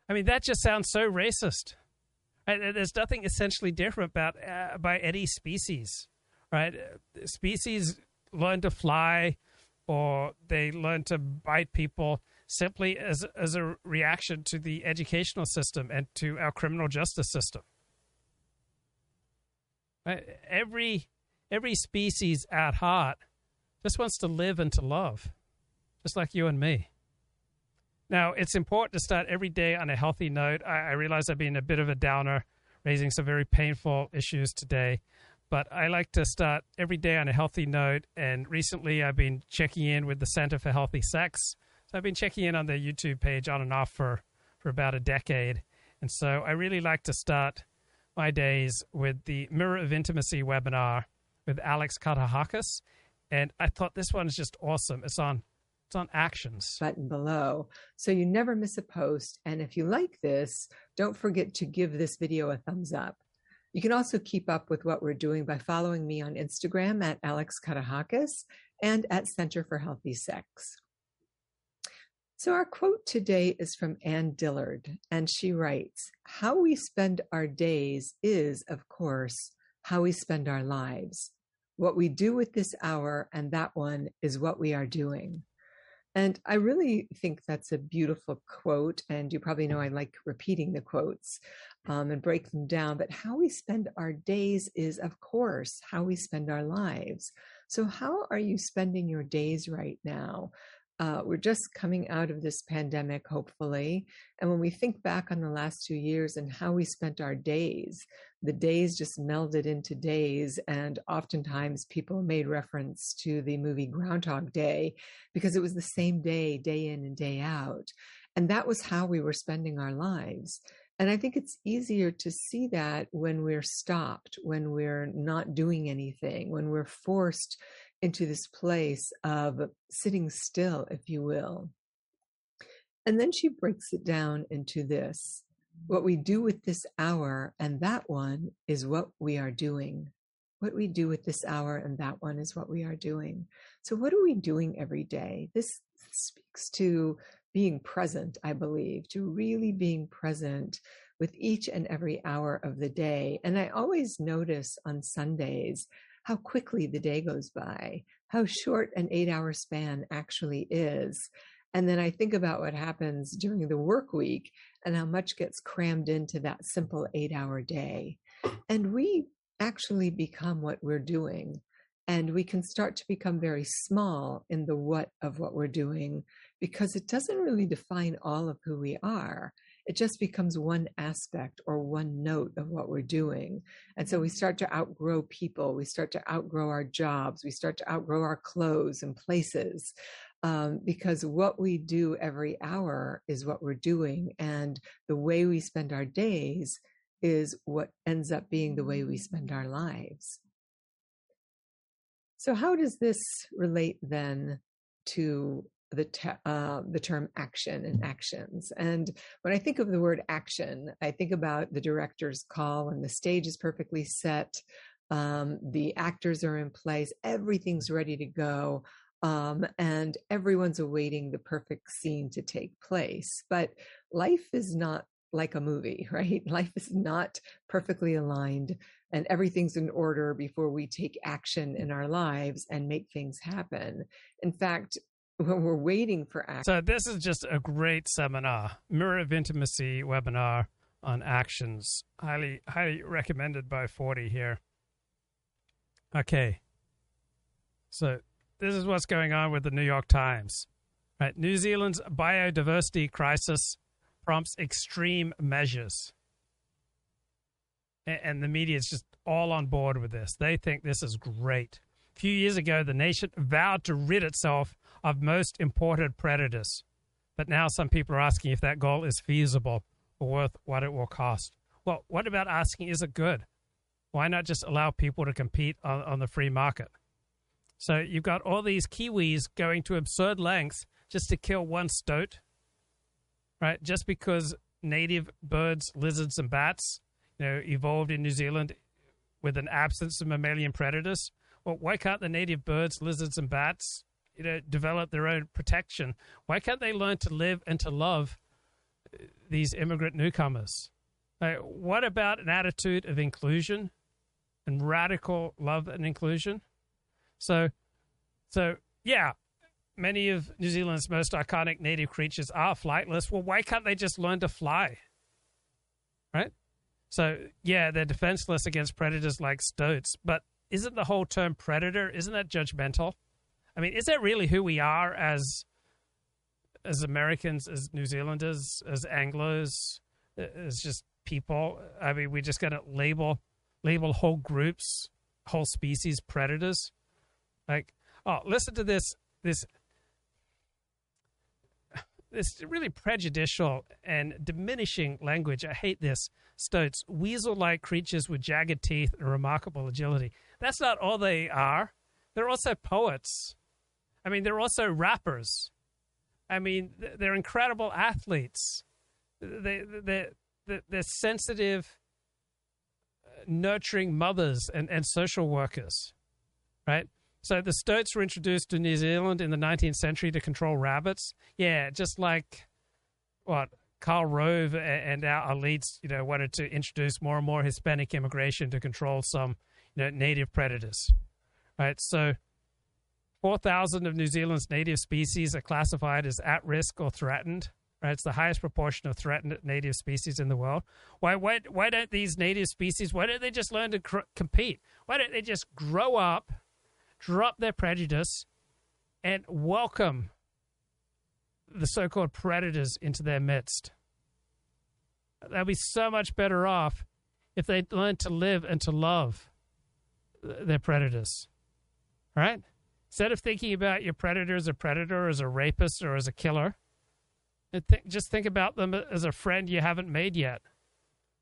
I mean, that just sounds so racist. There's nothing essentially different about uh, by any species, right? Uh, species learn to fly, or they learn to bite people simply as as a reaction to the educational system and to our criminal justice system. Right? Every every species at heart just wants to live and to love, just like you and me. Now, it's important to start every day on a healthy note. I, I realize I've been a bit of a downer, raising some very painful issues today, but I like to start every day on a healthy note. And recently, I've been checking in with the Center for Healthy Sex. So I've been checking in on their YouTube page on and off for, for about a decade. And so I really like to start my days with the Mirror of Intimacy webinar with Alex Katehakis. And I thought this one is just awesome. It's on it's on actions. Button below. So you never miss a post. And if you like this, don't forget to give this video a thumbs up. You can also keep up with what we're doing by following me on Instagram at Alex Katehakis and at Center for Healthy Sex. So, our quote today is from Anne Dillard, and she writes How we spend our days is, of course, how we spend our lives. What we do with this hour and that one is what we are doing. And I really think that's a beautiful quote. And you probably know I like repeating the quotes um, and break them down. But how we spend our days is, of course, how we spend our lives. So, how are you spending your days right now? Uh, we're just coming out of this pandemic, hopefully. And when we think back on the last two years and how we spent our days, the days just melded into days. And oftentimes people made reference to the movie Groundhog Day because it was the same day, day in and day out. And that was how we were spending our lives. And I think it's easier to see that when we're stopped, when we're not doing anything, when we're forced into this place of sitting still, if you will. And then she breaks it down into this what we do with this hour and that one is what we are doing. What we do with this hour and that one is what we are doing. So, what are we doing every day? This speaks to being present, I believe, to really being present with each and every hour of the day. And I always notice on Sundays how quickly the day goes by, how short an eight hour span actually is. And then I think about what happens during the work week and how much gets crammed into that simple eight hour day. And we actually become what we're doing. And we can start to become very small in the what of what we're doing because it doesn't really define all of who we are it just becomes one aspect or one note of what we're doing. And so we start to outgrow people, we start to outgrow our jobs, we start to outgrow our clothes and places. Um, because what we do every hour is what we're doing, and the way we spend our days is what ends up being the way we spend our lives. So, how does this relate then to the te- uh, the term action and actions. And when I think of the word action, I think about the director's call and the stage is perfectly set, um, the actors are in place, everything's ready to go, um, and everyone's awaiting the perfect scene to take place. But life is not like a movie, right? Life is not perfectly aligned and everything's in order before we take action in our lives and make things happen. In fact, when we're waiting for action. So this is just a great seminar, Mirror of Intimacy webinar on actions. Highly, highly recommended by 40 here. Okay. So this is what's going on with the New York Times. Right? New Zealand's biodiversity crisis prompts extreme measures. And the media is just all on board with this. They think this is great. A few years ago, the nation vowed to rid itself of most imported predators. But now some people are asking if that goal is feasible or worth what it will cost. Well, what about asking, is it good? Why not just allow people to compete on, on the free market? So you've got all these Kiwis going to absurd lengths just to kill one stoat, right? Just because native birds, lizards, and bats, you know, evolved in New Zealand with an absence of mammalian predators. Well, why can't the native birds, lizards, and bats, you know, develop their own protection? Why can't they learn to live and to love uh, these immigrant newcomers? Right? what about an attitude of inclusion and radical love and inclusion? So, so yeah, many of New Zealand's most iconic native creatures are flightless. Well, why can't they just learn to fly? Right? So, yeah, they're defenseless against predators like stoats, but isn't the whole term predator, isn't that judgmental? I mean, is that really who we are as as Americans, as New Zealanders, as Anglos, as just people? I mean, we just got to label label whole groups, whole species predators. Like, oh, listen to this this this really prejudicial and diminishing language. I hate this. Stoats, weasel like creatures with jagged teeth and remarkable agility. That's not all they are. They're also poets. I mean, they're also rappers. I mean, they're incredible athletes. They, they, they, they're sensitive, uh, nurturing mothers and, and social workers, right? So the stoats were introduced to New Zealand in the 19th century to control rabbits. Yeah, just like what Karl Rove and our elites, you know, wanted to introduce more and more Hispanic immigration to control some, you know, native predators. Right. So 4,000 of New Zealand's native species are classified as at risk or threatened. Right, it's the highest proportion of threatened native species in the world. Why, why, why don't these native species? Why don't they just learn to cr- compete? Why don't they just grow up drop their prejudice, and welcome the so called predators into their midst. They'll be so much better off if they learn to live and to love their predators. Right? Instead of thinking about your predator as a predator, as a rapist, or as a killer, th- just think about them as a friend you haven't made yet.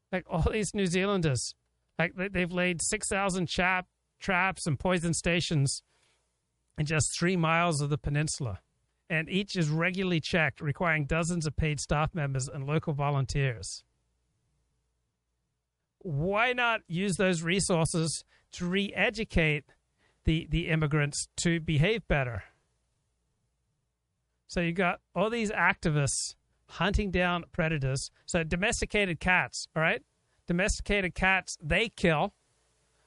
Like all these New Zealanders, like they've laid 6,000 chap traps and poison stations in just three miles of the peninsula. And each is regularly checked, requiring dozens of paid staff members and local volunteers. Why not use those resources to re educate the, the immigrants to behave better? So you got all these activists hunting down predators. So domesticated cats, all right? Domesticated cats, they kill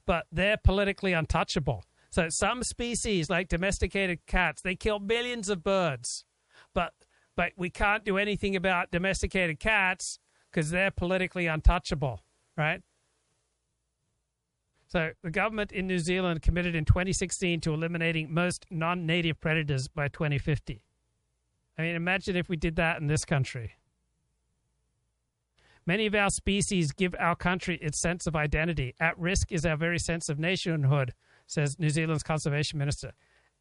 but they're politically untouchable. So some species, like domesticated cats, they kill millions of birds, but but we can't do anything about domesticated cats because they're politically untouchable, right? So the government in New Zealand committed in 2016 to eliminating most non-native predators by 2050. I mean, imagine if we did that in this country. Many of our species give our country its sense of identity. At risk is our very sense of nationhood, says New Zealand's conservation minister.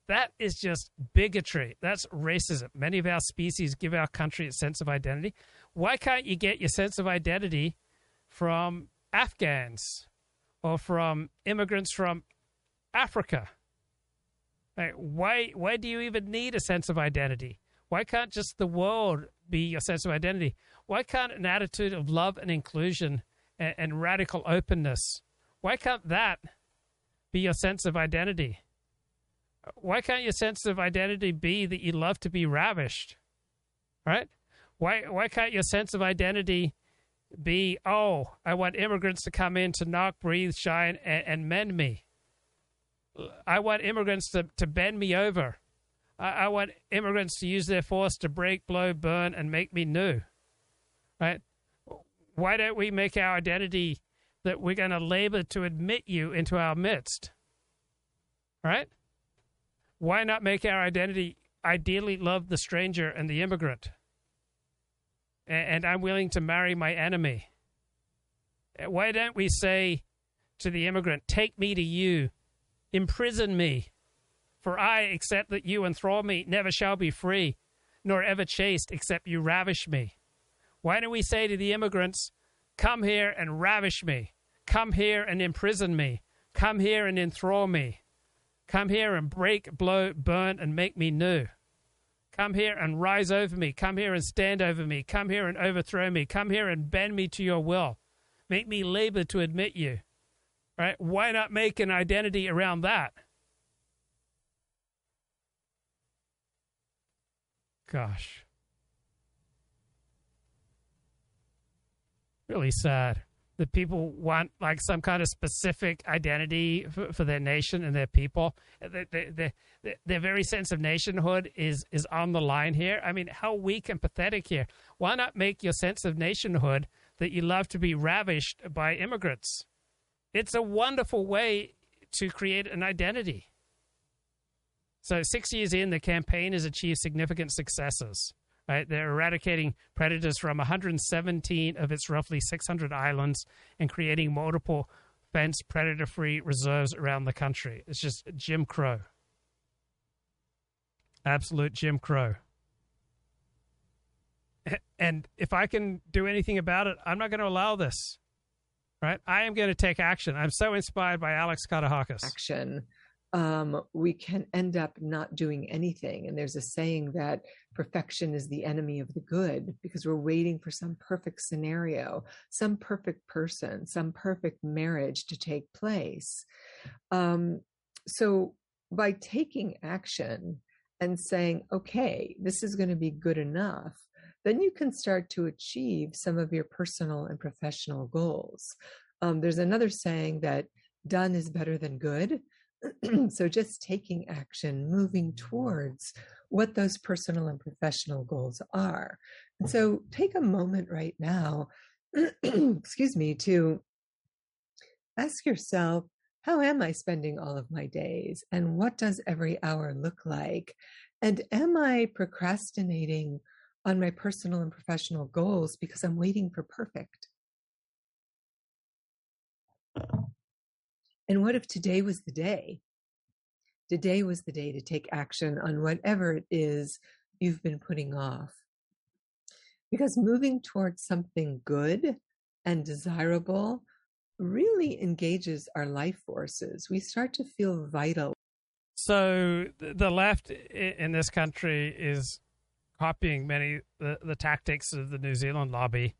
That is just bigotry. That's racism. Many of our species give our country its sense of identity. Why can't you get your sense of identity from Afghans or from immigrants from Africa? why, why do you even need a sense of identity? Why can't just the world be your sense of identity? Why can't an attitude of love and inclusion and, and radical openness, why can't that be your sense of identity? Why can't your sense of identity be that you love to be ravished? Right? Why why can't your sense of identity be, oh, I want immigrants to come in to knock, breathe, shine, and, and mend me? I want immigrants to, to bend me over. I, I want immigrants to use their force to break, blow, burn, and make me new right? Why don't we make our identity that we're going to labor to admit you into our midst? Right? Why not make our identity ideally love the stranger and the immigrant. And I'm willing to marry my enemy. Why don't we say to the immigrant, Take me to you, imprison me, for I, except that you enthrall me, never shall be free, nor ever chaste, except you ravish me. Why don't we say to the immigrants, Come here and ravish me, come here and imprison me, come here and enthrall me, come here and break, blow, burn, and make me new. Come here and rise over me. Come here and stand over me. Come here and overthrow me. Come here and bend me to your will. Make me labor to admit you. Right? Why not make an identity around that? Gosh. Really sad that people want like some kind of specific identity for, for their nation and their people. The, the, the, their very sense of nationhood is is on the line here. I mean, how weak and pathetic here. Why not make your sense of nationhood that you love to be ravished by immigrants? It's a wonderful way to create an identity. So, six years in, the campaign has achieved significant successes. Right? They're eradicating predators from 117 of its roughly 600 islands and creating multiple fence predator free reserves around the country. It's just Jim Crow. Absolute Jim Crow. And if I can do anything about it, I'm not going to allow this. Right? I am going to take action. I'm so inspired by Alex Katehakis. Action um, we can end up not doing anything. And there's a saying that perfection is the enemy of the good because we're waiting for some perfect scenario, some perfect person, some perfect marriage to take place. Um, so by taking action and saying, okay, this is going to be good enough, then you can start to achieve some of your personal and professional goals. Um, there's another saying that done is better than good. so just taking action, moving towards what those personal and professional goals are. And so take a moment right now, excuse me, to ask yourself, how am I spending all of my days? And what does every hour look like? And am I procrastinating on my personal and professional goals because I'm waiting for perfect? And what if today was the day? Today was the day to take action on whatever it is you've been putting off. Because moving towards something good and desirable really engages our life forces. We start to feel vital. So the left in this country is copying many the, the tactics of the New Zealand lobby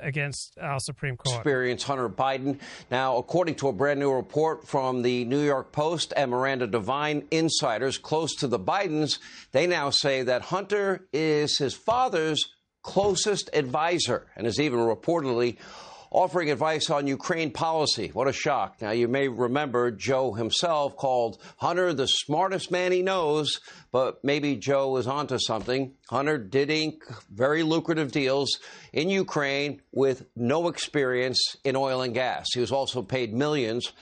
against our Supreme Court. Experience Hunter Biden. Now, according to a brand new report from the New York Post and Miranda Devine, insiders close to the Bidens, they now say that Hunter is his father's closest advisor and is even reportedly offering advice on Ukraine policy. What a shock. Now, you may remember Joe himself called Hunter the smartest man he knows, but maybe Joe was onto something. Hunter did ink very lucrative deals in Ukraine with no experience in oil and gas. He was also paid millions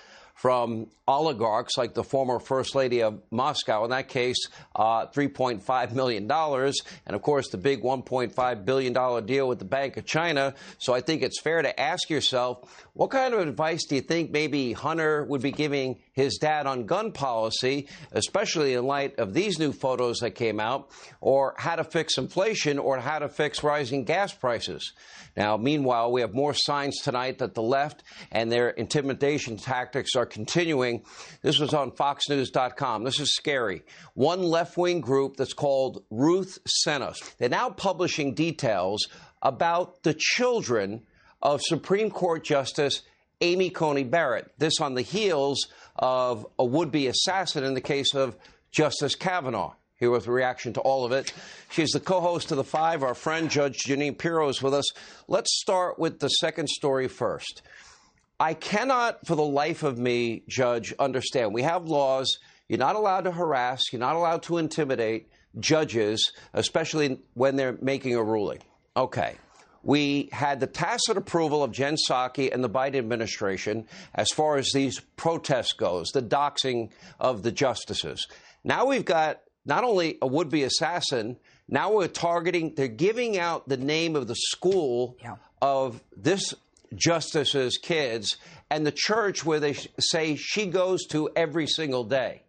from oligarchs like the former First Lady of Moscow, in that case, uh, $3.5 million. And of course, the big $1.5 billion deal with the Bank of China. So I think it's fair to ask yourself what kind of advice do you think maybe Hunter would be giving his dad on gun policy, especially in light of these new photos that came out, or how to fix inflation or how to fix rising gas prices? Now, meanwhile, we have more signs tonight that the left and their intimidation tactics are continuing. This was on FoxNews.com. This is scary. One left wing group that's called Ruth Sent Us. They're now publishing details about the children of Supreme Court Justice Amy Coney Barrett. This on the heels of a would be assassin in the case of Justice Kavanaugh here with a reaction to all of it. She's the co host of The Five. Our friend Judge Jeanine Pirro is with us. Let's start with the second story first. I cannot, for the life of me, Judge, understand. We have laws. You're not allowed to harass, you're not allowed to intimidate judges, especially when they're making a ruling. Okay. We had the tacit approval of Jen Psaki and the Biden administration as far as these protests goes, the doxing of the justices. Now we've got not only a would be assassin, now we're targeting, they're giving out the name of the school of this justice's kids and the church where they say she goes to every single day.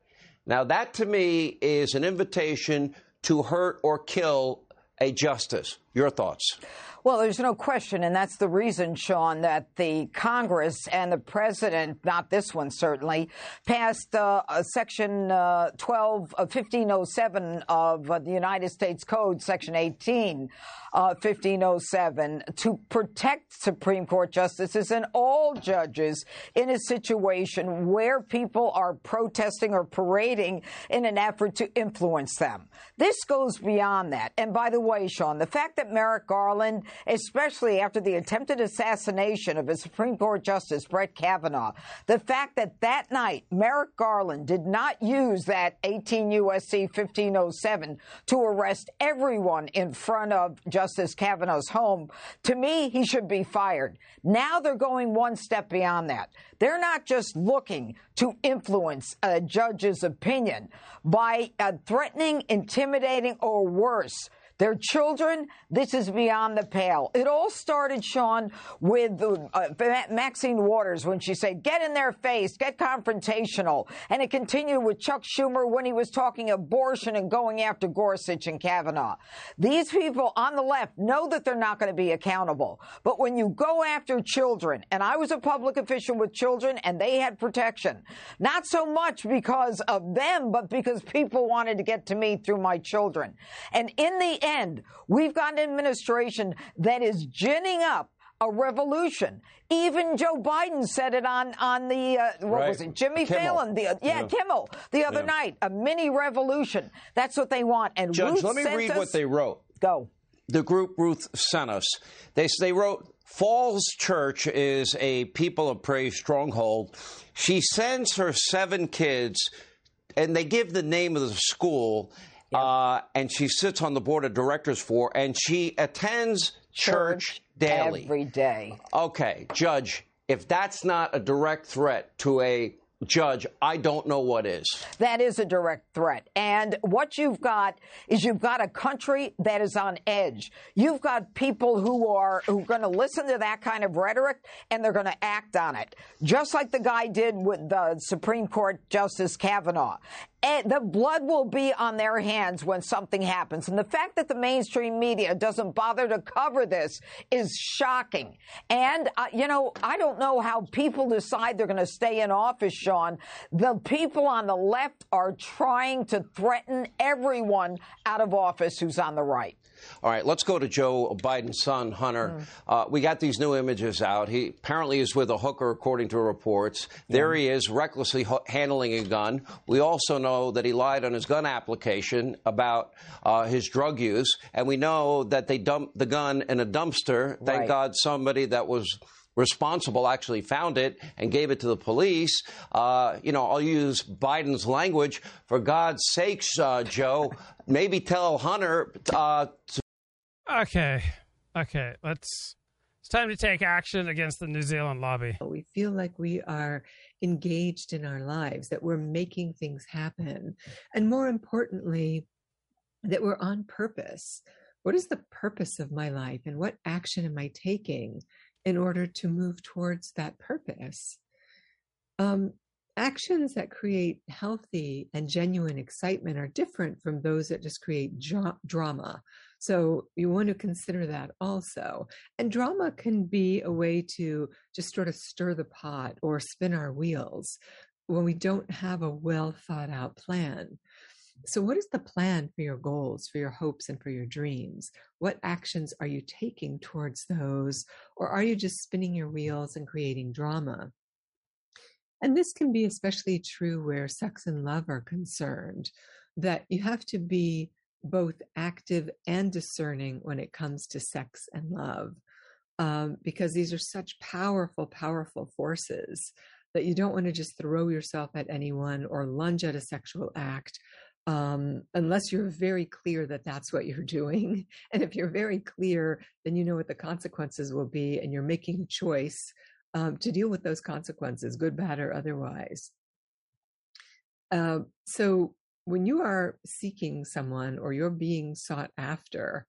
Now, that to me is an invitation to hurt or kill a justice. Your thoughts? Well, there's no question, and that's the reason, Sean, that the Congress and the president, not this one certainly, passed uh, uh, Section uh, 12 of 1507 of uh, the United States Code, Section 18. 1507 to protect Supreme Court justices and all judges in a situation where people are protesting or parading in an effort to influence them. This goes beyond that. And by the way, Sean, the fact that Merrick Garland especially after the attempted assassination of a Supreme Court Justice Brett Kavanaugh. The fact that that night Merrick Garland did not use that 18 U.S.C. 1507 to arrest everyone in front of Justice Kavanaugh's home, to me, he should be fired. Now they're going one step beyond that. They're not just looking to influence a judge's opinion by uh, threatening, intimidating, or worse their children, this is beyond the pale. It all started, Sean, with uh, Maxine Waters when she said, get in their face, get confrontational. And it continued with Chuck Schumer when he was talking abortion and going after Gorsuch and Kavanaugh. These people on the left know that they're not going to be accountable. But when you go after children, and I was a public official with children and they had protection, not so much because of them, but because people wanted to get to me through my children. And in the end, we've got an administration that is ginning up a revolution. Even Joe Biden said it on on the uh, what right. was it? Jimmy Kimmel. Fallon. The, uh, yeah, yeah, Kimmel the other yeah. night. A mini revolution. That's what they want. And Judge, Ruth let me read us, what they wrote. Go. The group Ruth sent us. They they wrote. Falls Church is a people of praise stronghold. She sends her seven kids, and they give the name of the school Yep. Uh, and she sits on the board of directors for, and she attends church, church daily. Every day. Okay, Judge, if that's not a direct threat to a Judge, I don't know what is. That is a direct threat. And what you've got is you've got a country that is on edge. You've got people who are who are going to listen to that kind of rhetoric and they're going to act on it. Just like the guy did with the Supreme Court Justice Kavanaugh. The blood will be on their hands when something happens. And the fact that the mainstream media doesn't bother to cover this is shocking. And, uh, you know, I don't know how people decide they're going to stay in office, Sean. The people on the left are trying to threaten everyone out of office who's on the right. All right, let's go to Joe Biden's son, Hunter. Mm. Uh, we got these new images out. He apparently is with a hooker, according to reports. There he is, recklessly ho- handling a gun. We also know that he lied on his gun application about uh, his drug use, and we know that they dumped the gun in a dumpster. Thank right. God somebody that was responsible actually found it and gave it to the police. Uh, you know, I'll use Biden's language. For God's sakes, uh, Joe, maybe tell Hunter. Uh, to- okay, okay, let's. It's time to take action against the New Zealand lobby. We feel like we are engaged in our lives, that we're making things happen, and more importantly, that we're on purpose. What is the purpose of my life, and what action am I taking in order to move towards that purpose. Um, actions that create healthy and genuine excitement are different from those that just create jo- drama. So you want to consider that also. And drama can be a way to just sort of stir the pot or spin our wheels when we don't have a well thought out plan. So, what is the plan for your goals, for your hopes, and for your dreams? What actions are you taking towards those? Or are you just spinning your wheels and creating drama? And this can be especially true where sex and love are concerned, that you have to be both active and discerning when it comes to sex and love, um, because these are such powerful, powerful forces that you don't want to just throw yourself at anyone or lunge at a sexual act um, unless you're very clear that that's what you're doing. And if you're very clear, then you know what the consequences will be, and you're making a choice um, to deal with those consequences, good, bad, or otherwise. Uh, so when you are seeking someone or you're being sought after,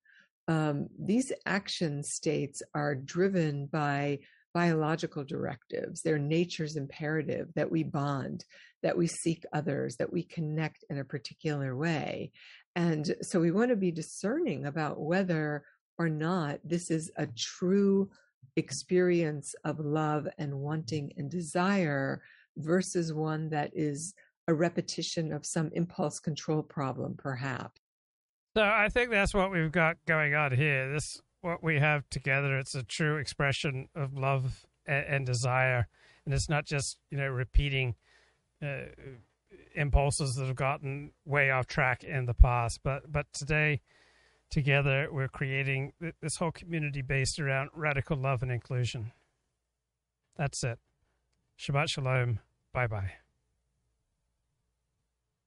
um, these action states are driven by biological directives. They're nature's imperative that we bond, that we seek others, that we connect in a particular way. And so we want to be discerning about whether or not this is a true experience of love and wanting and desire versus one that is a repetition of some impulse control problem, perhaps. So I think that's what we've got going on here. This what we have together. It's a true expression of love and, and desire, and it's not just you know repeating uh, impulses that have gotten way off track in the past. But but today, together, we're creating this whole community based around radical love and inclusion. That's it. Shabbat shalom. Bye bye.